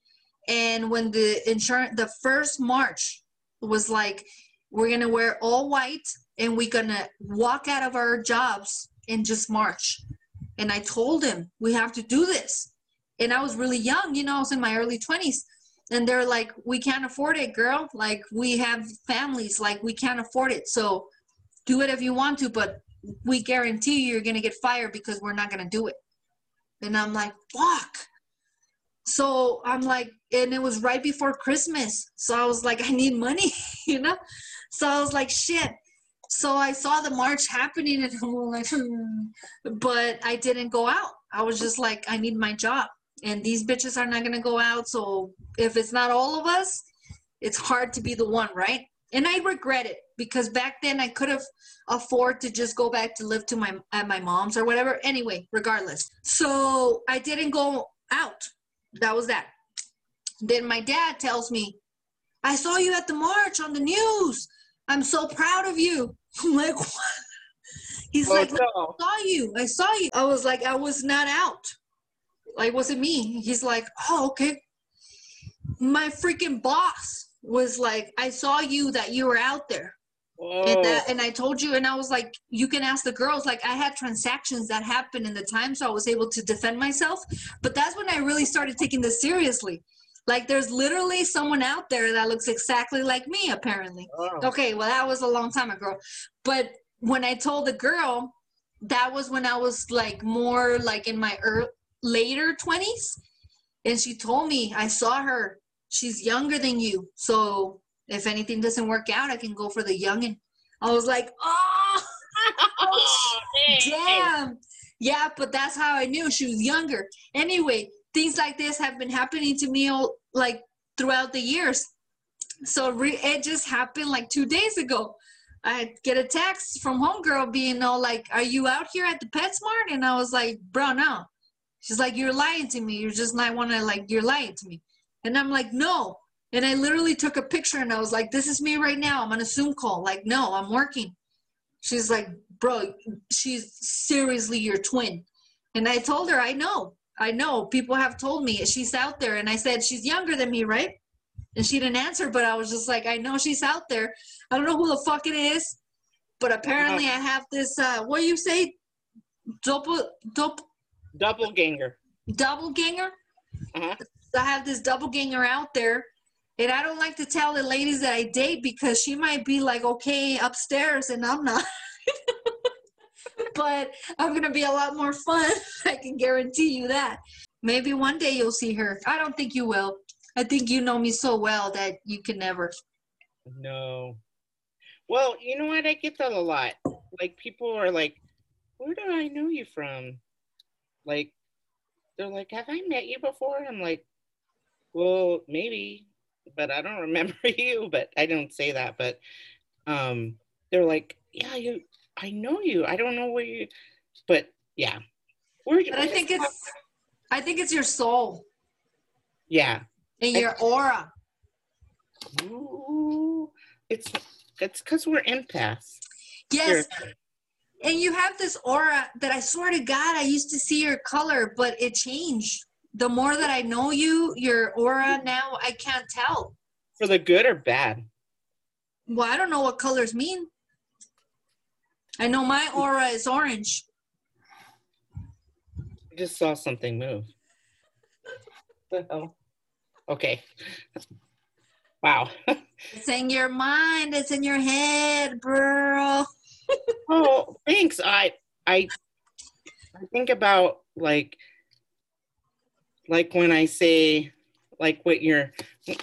And when the insurance the first march was like we're gonna wear all white and we're gonna walk out of our jobs and just march. And I told him we have to do this. And I was really young, you know, I was in my early 20s. And they're like, we can't afford it, girl. Like we have families, like we can't afford it. So do it if you want to, but we guarantee you you're gonna get fired because we're not gonna do it. And I'm like, fuck. So I'm like, and it was right before Christmas. So I was like, I need money, you know? So I was like, shit. So I saw the march happening and I'm like, hmm. but I didn't go out. I was just like, I need my job. And these bitches are not gonna go out. So if it's not all of us, it's hard to be the one, right? And I regret it because back then I could have afford to just go back to live to my at my mom's or whatever. Anyway, regardless. So I didn't go out. That was that. Then my dad tells me, I saw you at the march on the news. I'm so proud of you. I'm like, what? He's Oh, like, no. I saw you. I saw you. I was like, I was not out. Like, was it me? He's like, oh, okay. My freaking boss was like, I saw you that you were out there. Whoa. And, that, and I told you, and I was like, you can ask the girls. Like, I had transactions that happened in the time, so I was able to defend myself. But that's when I really started taking this seriously. Like, there's literally someone out there that looks exactly like me, apparently. Oh. Okay, well, that was a long time ago. But when I told the girl, that was when I was like more like in my ear later 20s. And she told me, I saw her. She's younger than you. So if anything doesn't work out, I can go for the youngin'. I was like, oh, Oh, damn. Yeah, but that's how I knew she was younger. Anyway, things like this have been happening to me all, like throughout the years. So re- it just happened like two days ago. I get a text from homegirl being all like, "Are you out here at the PetSmart?" And I was like, "Bro, no." She's like, "You're lying to me. You're just not want to like. You're lying to me." And I'm like, "No." And I literally took a picture and I was like, "This is me right now. I'm on a Zoom call. Like, no, I'm working." She's like, "Bro, she's seriously your twin." And I told her, "I know, I know. People have told me she's out there." And I said, "She's younger than me, right?" And she didn't answer, but I was just like, "I know she's out there." I don't know who the fuck it is, but apparently I have this. Uh, what do you say? Double, double, Doppelganger. doppelganger. Uh-huh. I have this doppelganger out there, and I don't like to tell the ladies that I date because she might be like, okay, upstairs, and I'm not. but I'm gonna be a lot more fun. I can guarantee you that. Maybe one day you'll see her. I don't think you will. I think you know me so well that you can never. No. Well, you know what? I get that a lot. Like people are like, "Where do I know you from?" Like, they're like, "Have I met you before?" I'm like, "Well, maybe, but I don't remember you." But I don't say that. But um, they're like, "Yeah, you. I know you. I don't know where you." But yeah, where? But I think it's, I think it's your soul yeah. and your aura. Ooh, it's it's because we're empaths. Yes, Seriously. and you have this aura that I swear to God, I used to see your color, but it changed. The more that I know you, your aura now, I can't tell. For the good or bad? Well, I don't know what colors mean. I know my aura is orange. I just saw something move. the hell? Okay. Wow. It's in your mind. It's in your head, bro. oh, thanks. I I I think about like like when I say like what your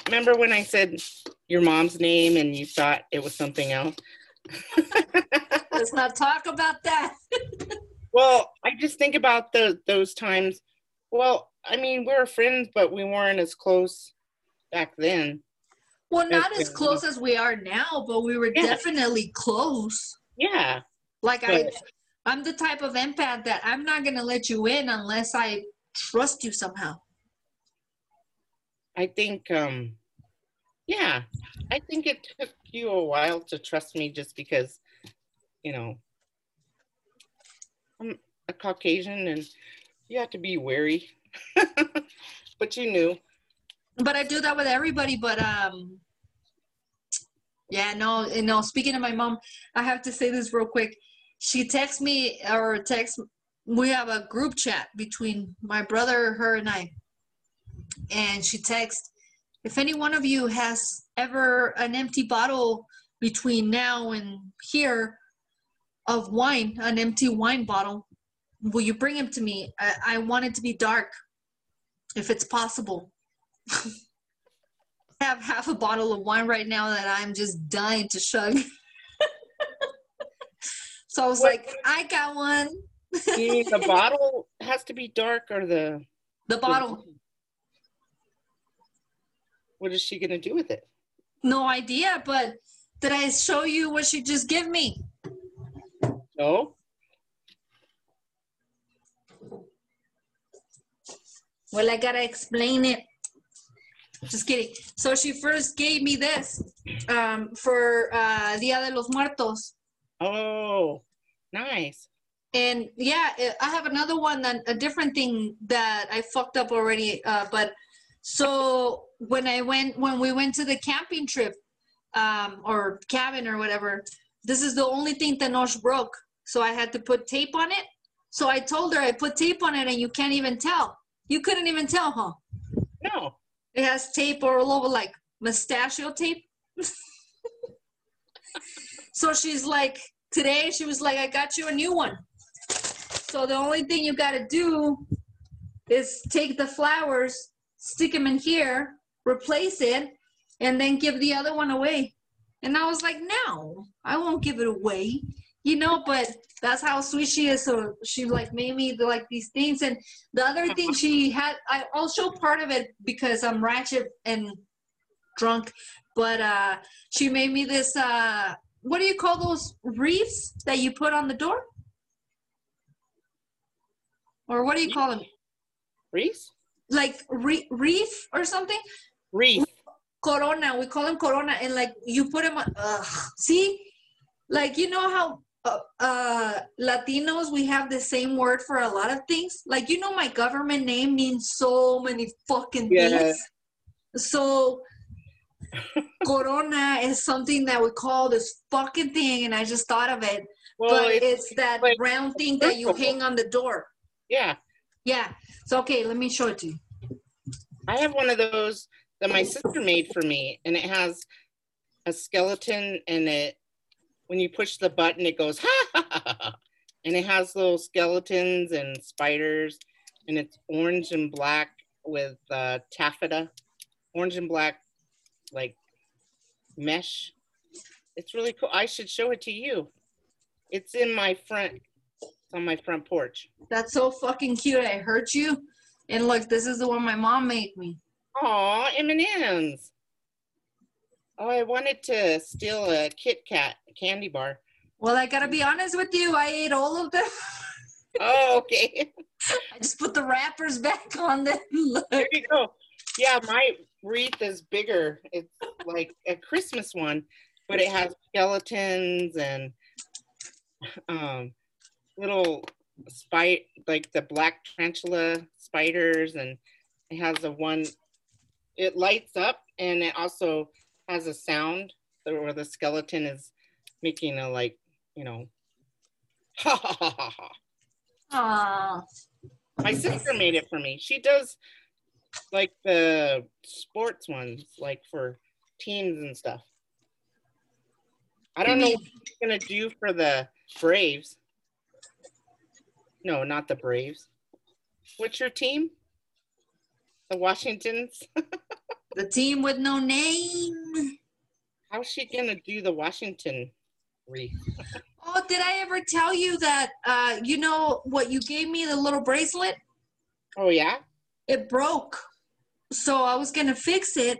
remember when I said your mom's name and you thought it was something else? Let's not talk about that. Well, I just think about the those times. Well, I mean, we were friends, but we weren't as close back then. Well, not Okay. as close as we are now, but we were Yeah. definitely close. Yeah. Like I, I'm the type of empath that I'm not gonna let you in unless I trust you somehow. I think, um, yeah, I think it took you a while to trust me just because, you know, I'm a Caucasian and you have to be wary. but you knew. But I do that with everybody. But um, yeah, no, you know. Speaking of my mom, I have to say this real quick. She texts me or text. We have a group chat between my brother, her, and I. And she texts, if any one of you has ever an empty bottle between now and here, of wine, an empty wine bottle. Will you bring him to me? I, I want it to be dark, if it's possible. I have half a bottle of wine right now that I'm just dying to chug. so I was What- like, I got one. You mean the bottle has to be dark or the The bottle. What is she gonna do with it? No idea, but did I show you what she just give me? No. Well, I gotta explain it. Just kidding. So she first gave me this um, for uh, Dia de los Muertos. Oh, nice. And yeah, I have another one, that, a different thing that I fucked up already. Uh, but so when I went, when we went to the camping trip um, or cabin or whatever, this is the only thing that Nosh broke. So I had to put tape on it. So I told her I put tape on it and you can't even tell. You couldn't even tell, huh? No. It has tape all over, like mustachio tape. so she's like, today she was like, I got you a new one. So the only thing you got to do is take the flowers, stick them in here, replace it, and then give the other one away. And I was like, no, I won't give it away. You know, but that's how sweet she is. So she like made me like these things. And the other thing she had, I, I'll show part of it because I'm ratchet and drunk. But uh, she made me this. Uh, what do you call those wreaths that you put on the door? Or what do you call them? Reese? Like re- reef or something? Reef. Corona. We call them Corona, and like you put them on. Ugh. See, like you know how uh, uh, Latinos we have the same word for a lot of things. Like you know, my government name means so many fucking Yeah. things. So Corona is something that we call this fucking thing, and I just thought of it. Well, but it's, it's that like round thing that you hang on the door. yeah. Yeah. So okay, let me show it to you. I have one of those that my sister made for me, and it has a skeleton, and it when you push the button, it goes ha ha ha, ha. and it has little skeletons and spiders, and it's orange and black with uh, taffeta, orange and black, like mesh. It's really cool. I should show it to you. It's in my front. On my front porch. That's so fucking cute. I hurt you. And look, this is the one my mom made me. Aw, M&M's. Oh, I wanted to steal a Kit Kat candy bar. Well, I gotta be honest with you. I ate all of them. Oh, okay. I just put the wrappers back on them. Look. There you go. Yeah, my wreath is bigger. It's like a Christmas one, but it has skeletons and um, little spite, like the black tarantula spiders, and it has a one. It lights up, and it also has a sound where the skeleton is making a like, you know, ha ha ha ha ha. My sister made it for me. She does like the sports ones, like for teams and stuff. I don't know what she's gonna do for the Braves. No, not the Braves. What's your team? The Washingtons. The team with no name. How's she gonna do the Washington wreath? Oh, did I ever tell you that? Uh, you know what you gave me the little bracelet? Oh yeah. It broke, so I was gonna fix it,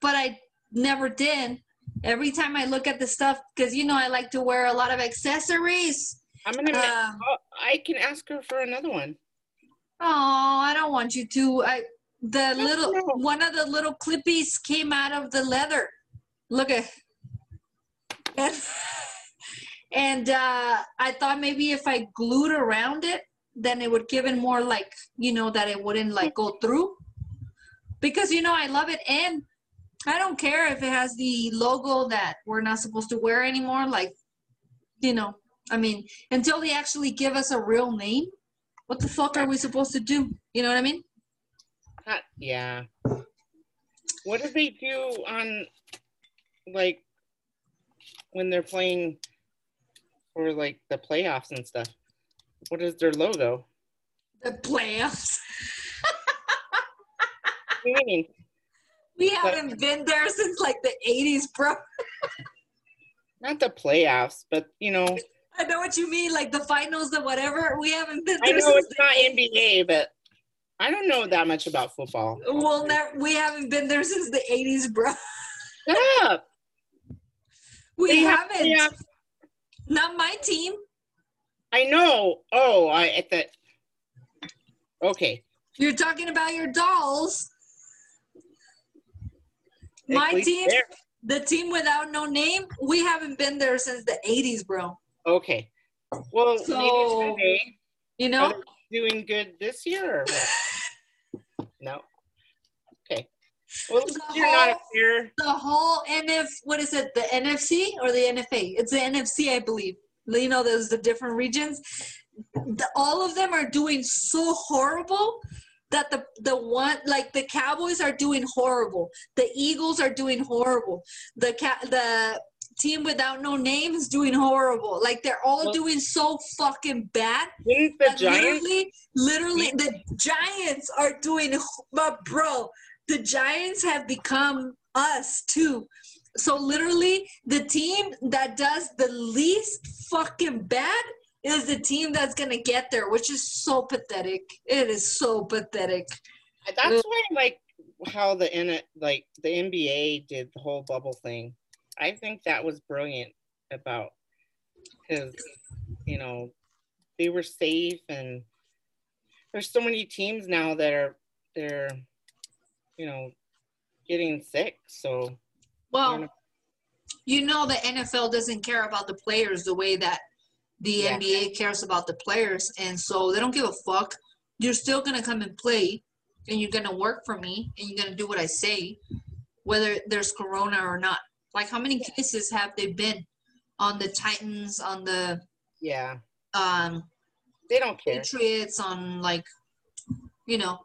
but I never did. Every time I look at the stuff, because you know I like to wear a lot of accessories. I'm gonna. Uh, oh, I can ask her for another one. Oh, I don't want you to. I the No, little no. one of the little clippies came out of the leather. Look at and, and uh, I thought maybe if I glued around it, then it would give it more like you know that it wouldn't like go through. Because you know I love it and I don't care if it has the logo that we're not supposed to wear anymore. Like, you know, I mean, until they actually give us a real name, what the fuck are we supposed to do? You know what I mean? Not, yeah. What do they do on, like, when they're playing for like the playoffs and stuff. What is their logo? The playoffs. What do you mean? We haven't been there since like the 80s, bro. Not the playoffs, but you know, I know what you mean, like the finals or whatever. We haven't been I there know it's not NBA, but I don't know that much about football. We'll never, we haven't been there since the 80s, bro. Yeah. We They have- haven't. yeah. Not my team. I know. Oh, I at the. Okay. You're talking about your dolls. At My team, there- the team without no name, we haven't been there since the 80s, bro. Okay. Well, So- maybe. You know? doing good this year or what? no. Okay. Well, The you're whole- up here. the whole NF, what is it, the NFC or the NFA? It's the NFC, I believe. You know, there's the different regions. The, all of them are doing so horrible that the the one like the Cowboys are doing horrible. The Eagles are doing horrible. The ca- the team without no names doing horrible. Like they're all Well- doing so fucking bad. The Giants? Literally, literally, the Giants are doing, but bro, the Giants have become us too. So literally, the team that does the least fucking bad is the team that's gonna get there, which is so pathetic. It is so pathetic. That's why, like, how the like the NBA did the whole bubble thing. I think that was brilliant about because you know they were safe and there's so many teams now that are they're you know getting sick. So Well, you know the NFL doesn't care about the players the way that the Yeah. NBA cares about the players, and so they don't give a fuck. You're still gonna come and play, and you're gonna work for me, and you're gonna do what I say, whether there's corona or not. Like how many cases have they been on the Titans, on the yeah, um, they don't care. Patriots, on like, you know,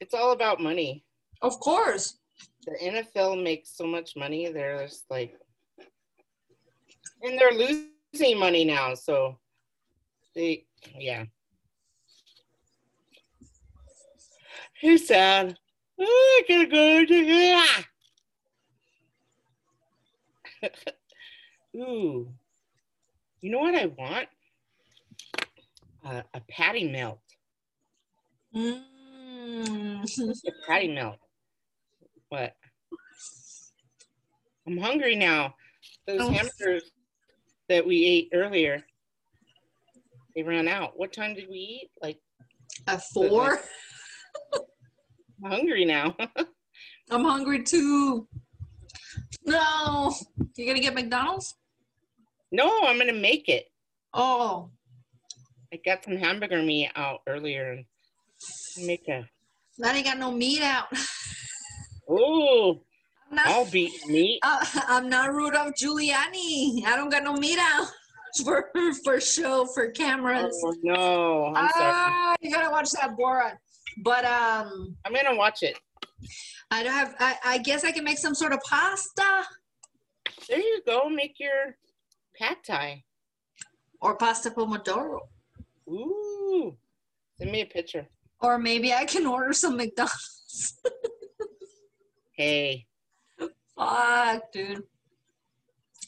It's all about money. of course. the NFL makes so much money. They're just like, and they're losing money now. So they, yeah. He's sad. Oh, I gotta go to ah. Ooh, you know what I want? Uh, a patty melt. Mm. A patty melt. What? I'm hungry now. Those Oh. hamburgers that we ate earlier, they ran out. What time did we eat? Like, At four. I'm hungry now. I'm hungry too. No. You gonna get McDonald's? no, I'm gonna make it. Oh. I got some hamburger meat out earlier and make a. That ain't got no meat out. Oh, I'm not, I'll beat meat. uh, I'm not Rudolph Giuliani. I don't got no meat out for for show for cameras. Oh no, I'm sorry. Ah, you gotta watch that Borat. But um, I'm gonna watch it. I don't have. I, I guess I can make some sort of pasta There you go. Make your pad thai. or pasta pomodoro, Ooh, send me a picture. or maybe I can order some McDonald's. Hey, Fuck, dude.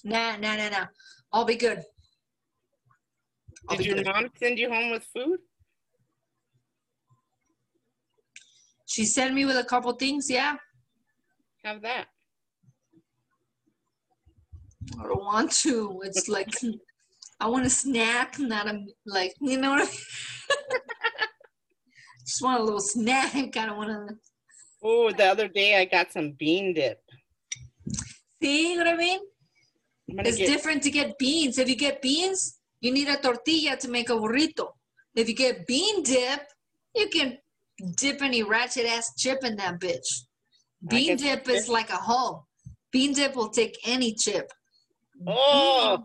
Nah, nah, nah, nah. I'll be good. I'll did be your good. mom send you home with food? She sent me with a couple things. Yeah, Have that. I don't want to. It's like I want a snack, not a like you know what I mean. Just want a little snack. I don't want to Oh, the other day I got some bean dip. see what I mean. It's get different to get beans. If you get beans, you need a tortilla to make a burrito. If you get bean dip, you can dip any ratchet ass chip in that bitch. Bean dip is like a home. Bean dip will take any chip. Oh,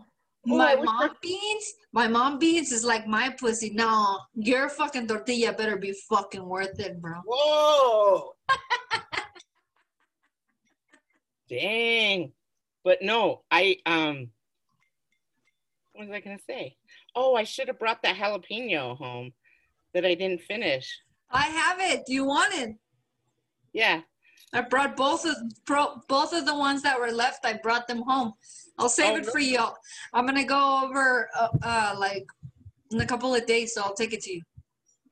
Oh, my wish mom beans, my mom beans is like my pussy. No, your fucking tortilla better be fucking worth it, bro. whoa. Dang. But no, I um what was I gonna say? Oh, I should have brought that jalapeno home that I didn't finish. I have it. Do you want it? Yeah. I brought both of both of the ones that were left. I brought them home. I'll save Oh, it for you. I'm gonna go over uh, uh, like in a couple of days, so I'll take it to you.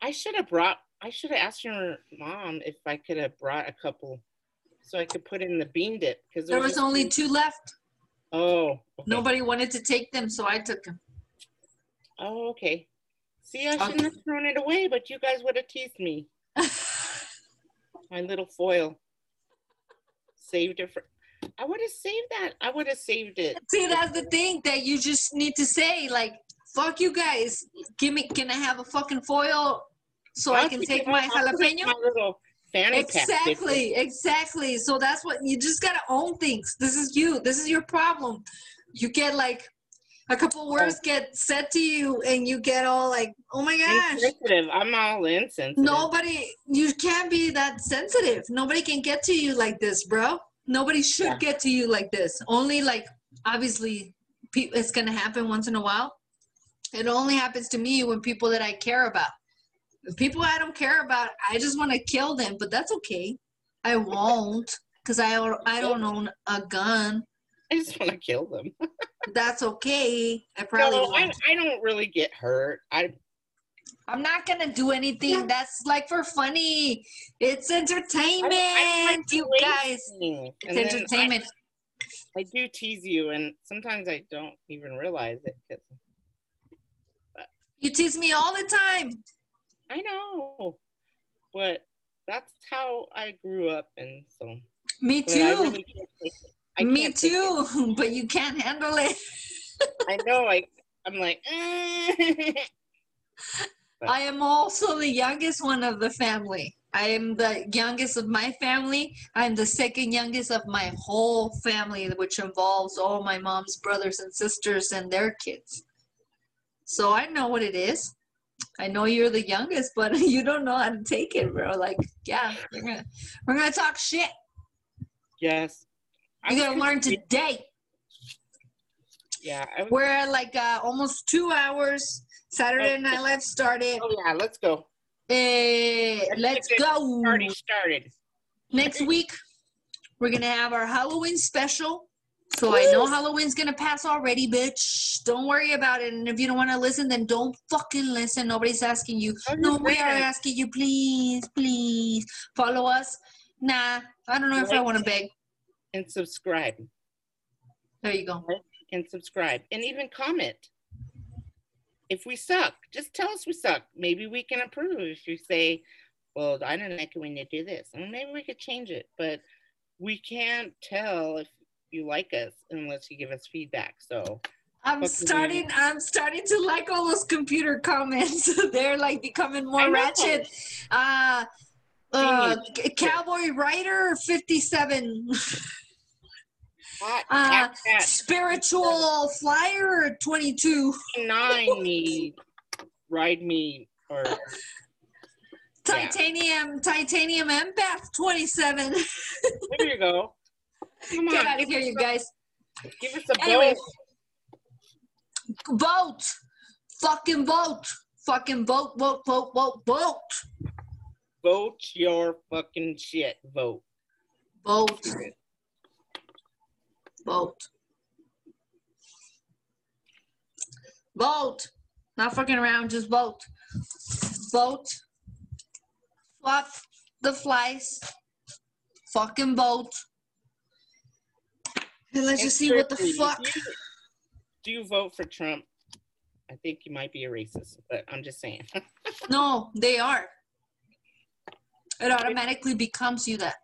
I should have brought I should have asked your mom if I could have brought a couple so I could put in the bean dip because There was only two left. Oh. okay. Nobody wanted to take them, so I took them. Oh, okay. See, I shouldn't have thrown it away, but you guys would have teased me. My little foil. Saved it for. I would have saved that. I would have saved it. See, that's the thing that you just need to say, like, "Fuck you guys! Give me, can I have a fucking foil so I can take my I'll put it in jalapeno?" My little fanny pack. Exactly, exactly. So that's what you just gotta own things. This is you. This is your problem. You get like a couple words get said to you, and you get all like, "Oh my gosh!" Insensitive. I'm all insensitive. Nobody, you can't be that sensitive. Nobody can get to you like this, bro. Nobody should Yeah. get to you like this. Only like, obviously, it's gonna happen once in a while. It only happens to me when people that I care about. The people I don't care about, I just want to kill them. But that's okay. I won't, cause I I don't own a gun. I just want to kill them. That's okay. I probably No, I. I don't really get hurt. I I'm not gonna do anything. That's like for funny. It's entertainment, I like you guys. It's And entertainment. I, I do tease you, and sometimes I don't even realize it. 'cause You tease me all the time. I know, but that's how I grew up, and so. Me but I too. Really can't take it. I Me too. But you can't handle it. I know. I I'm like. "Eh." I am also the youngest one of the family. I am the youngest of my family. I'm the second youngest of my whole family, which involves all my mom's brothers and sisters and their kids. So I know what it is. I know you're the youngest, but you don't know how to take it, bro. Like, yeah, we're gonna we're gonna talk shit. yes. I You gotta gonna learn today. Yeah. Was, We're at like uh, almost two hours. Saturday Night Live started. oh yeah. Let's go. Eh, let's go. Already started. Next week, we're gonna have our Halloween special. So I know Halloween's gonna pass already, bitch. Don't worry about it. And if you don't want to listen, then don't fucking listen. Nobody's asking you. I'm No, we are asking you. Please, please follow us. Nah, I don't know if I want to beg. And subscribe. There you go. and subscribe and even comment. If we suck, just tell us we suck. Maybe we can improve. If you say, well, I don't like it when you do this, and maybe we could change it. But we can't tell if you like us unless you give us feedback. So I'm starting. I'm starting to like all those computer comments. They're like becoming more ratchet. Uh, uh, Cowboy Rider 57. hot Uh, cat, Spiritual Flyer 22. nine me, ride me, or Titanium Titanium Empath 27. there you go. Come Get on, out of here, you guys. give us a Anyway. vote. Vote. Fucking vote. Fucking vote, vote, vote, vote, vote. Vote your fucking shit. Vote. Vote. Vote. Vote. Not fucking around, just vote. Vote. Fuck the flies. Fucking vote. And let's just see what the fuck. you- Do you vote for Trump? I think you might be a racist, but I'm just saying. No, they are. It automatically becomes you that.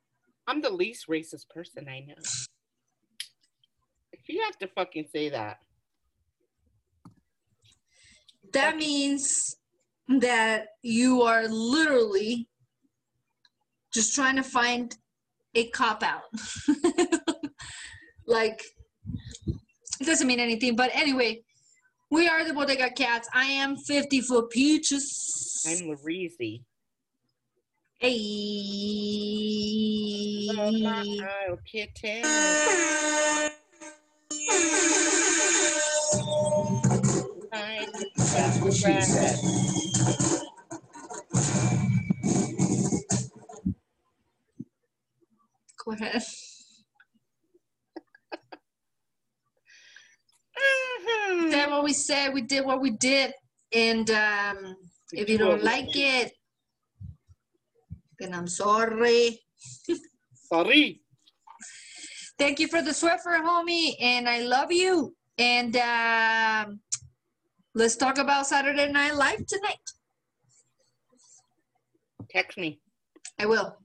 I'm the least racist person I know. You have to fucking say that, That means that you are literally just trying to find a cop out. like, it doesn't mean anything. But anyway, we are the Bodega Cats. I am 50 foot peaches. I'm Laureezy. Hey. Oh, kitten. That's what she said. Go ahead. Said what we said. We did what we did. And um, if you don't like it, then I'm sorry. Sorry. Thank you for the Swiffer, homie, and I love you. And um, let's talk about Saturday Night Live tonight. Text me. I will.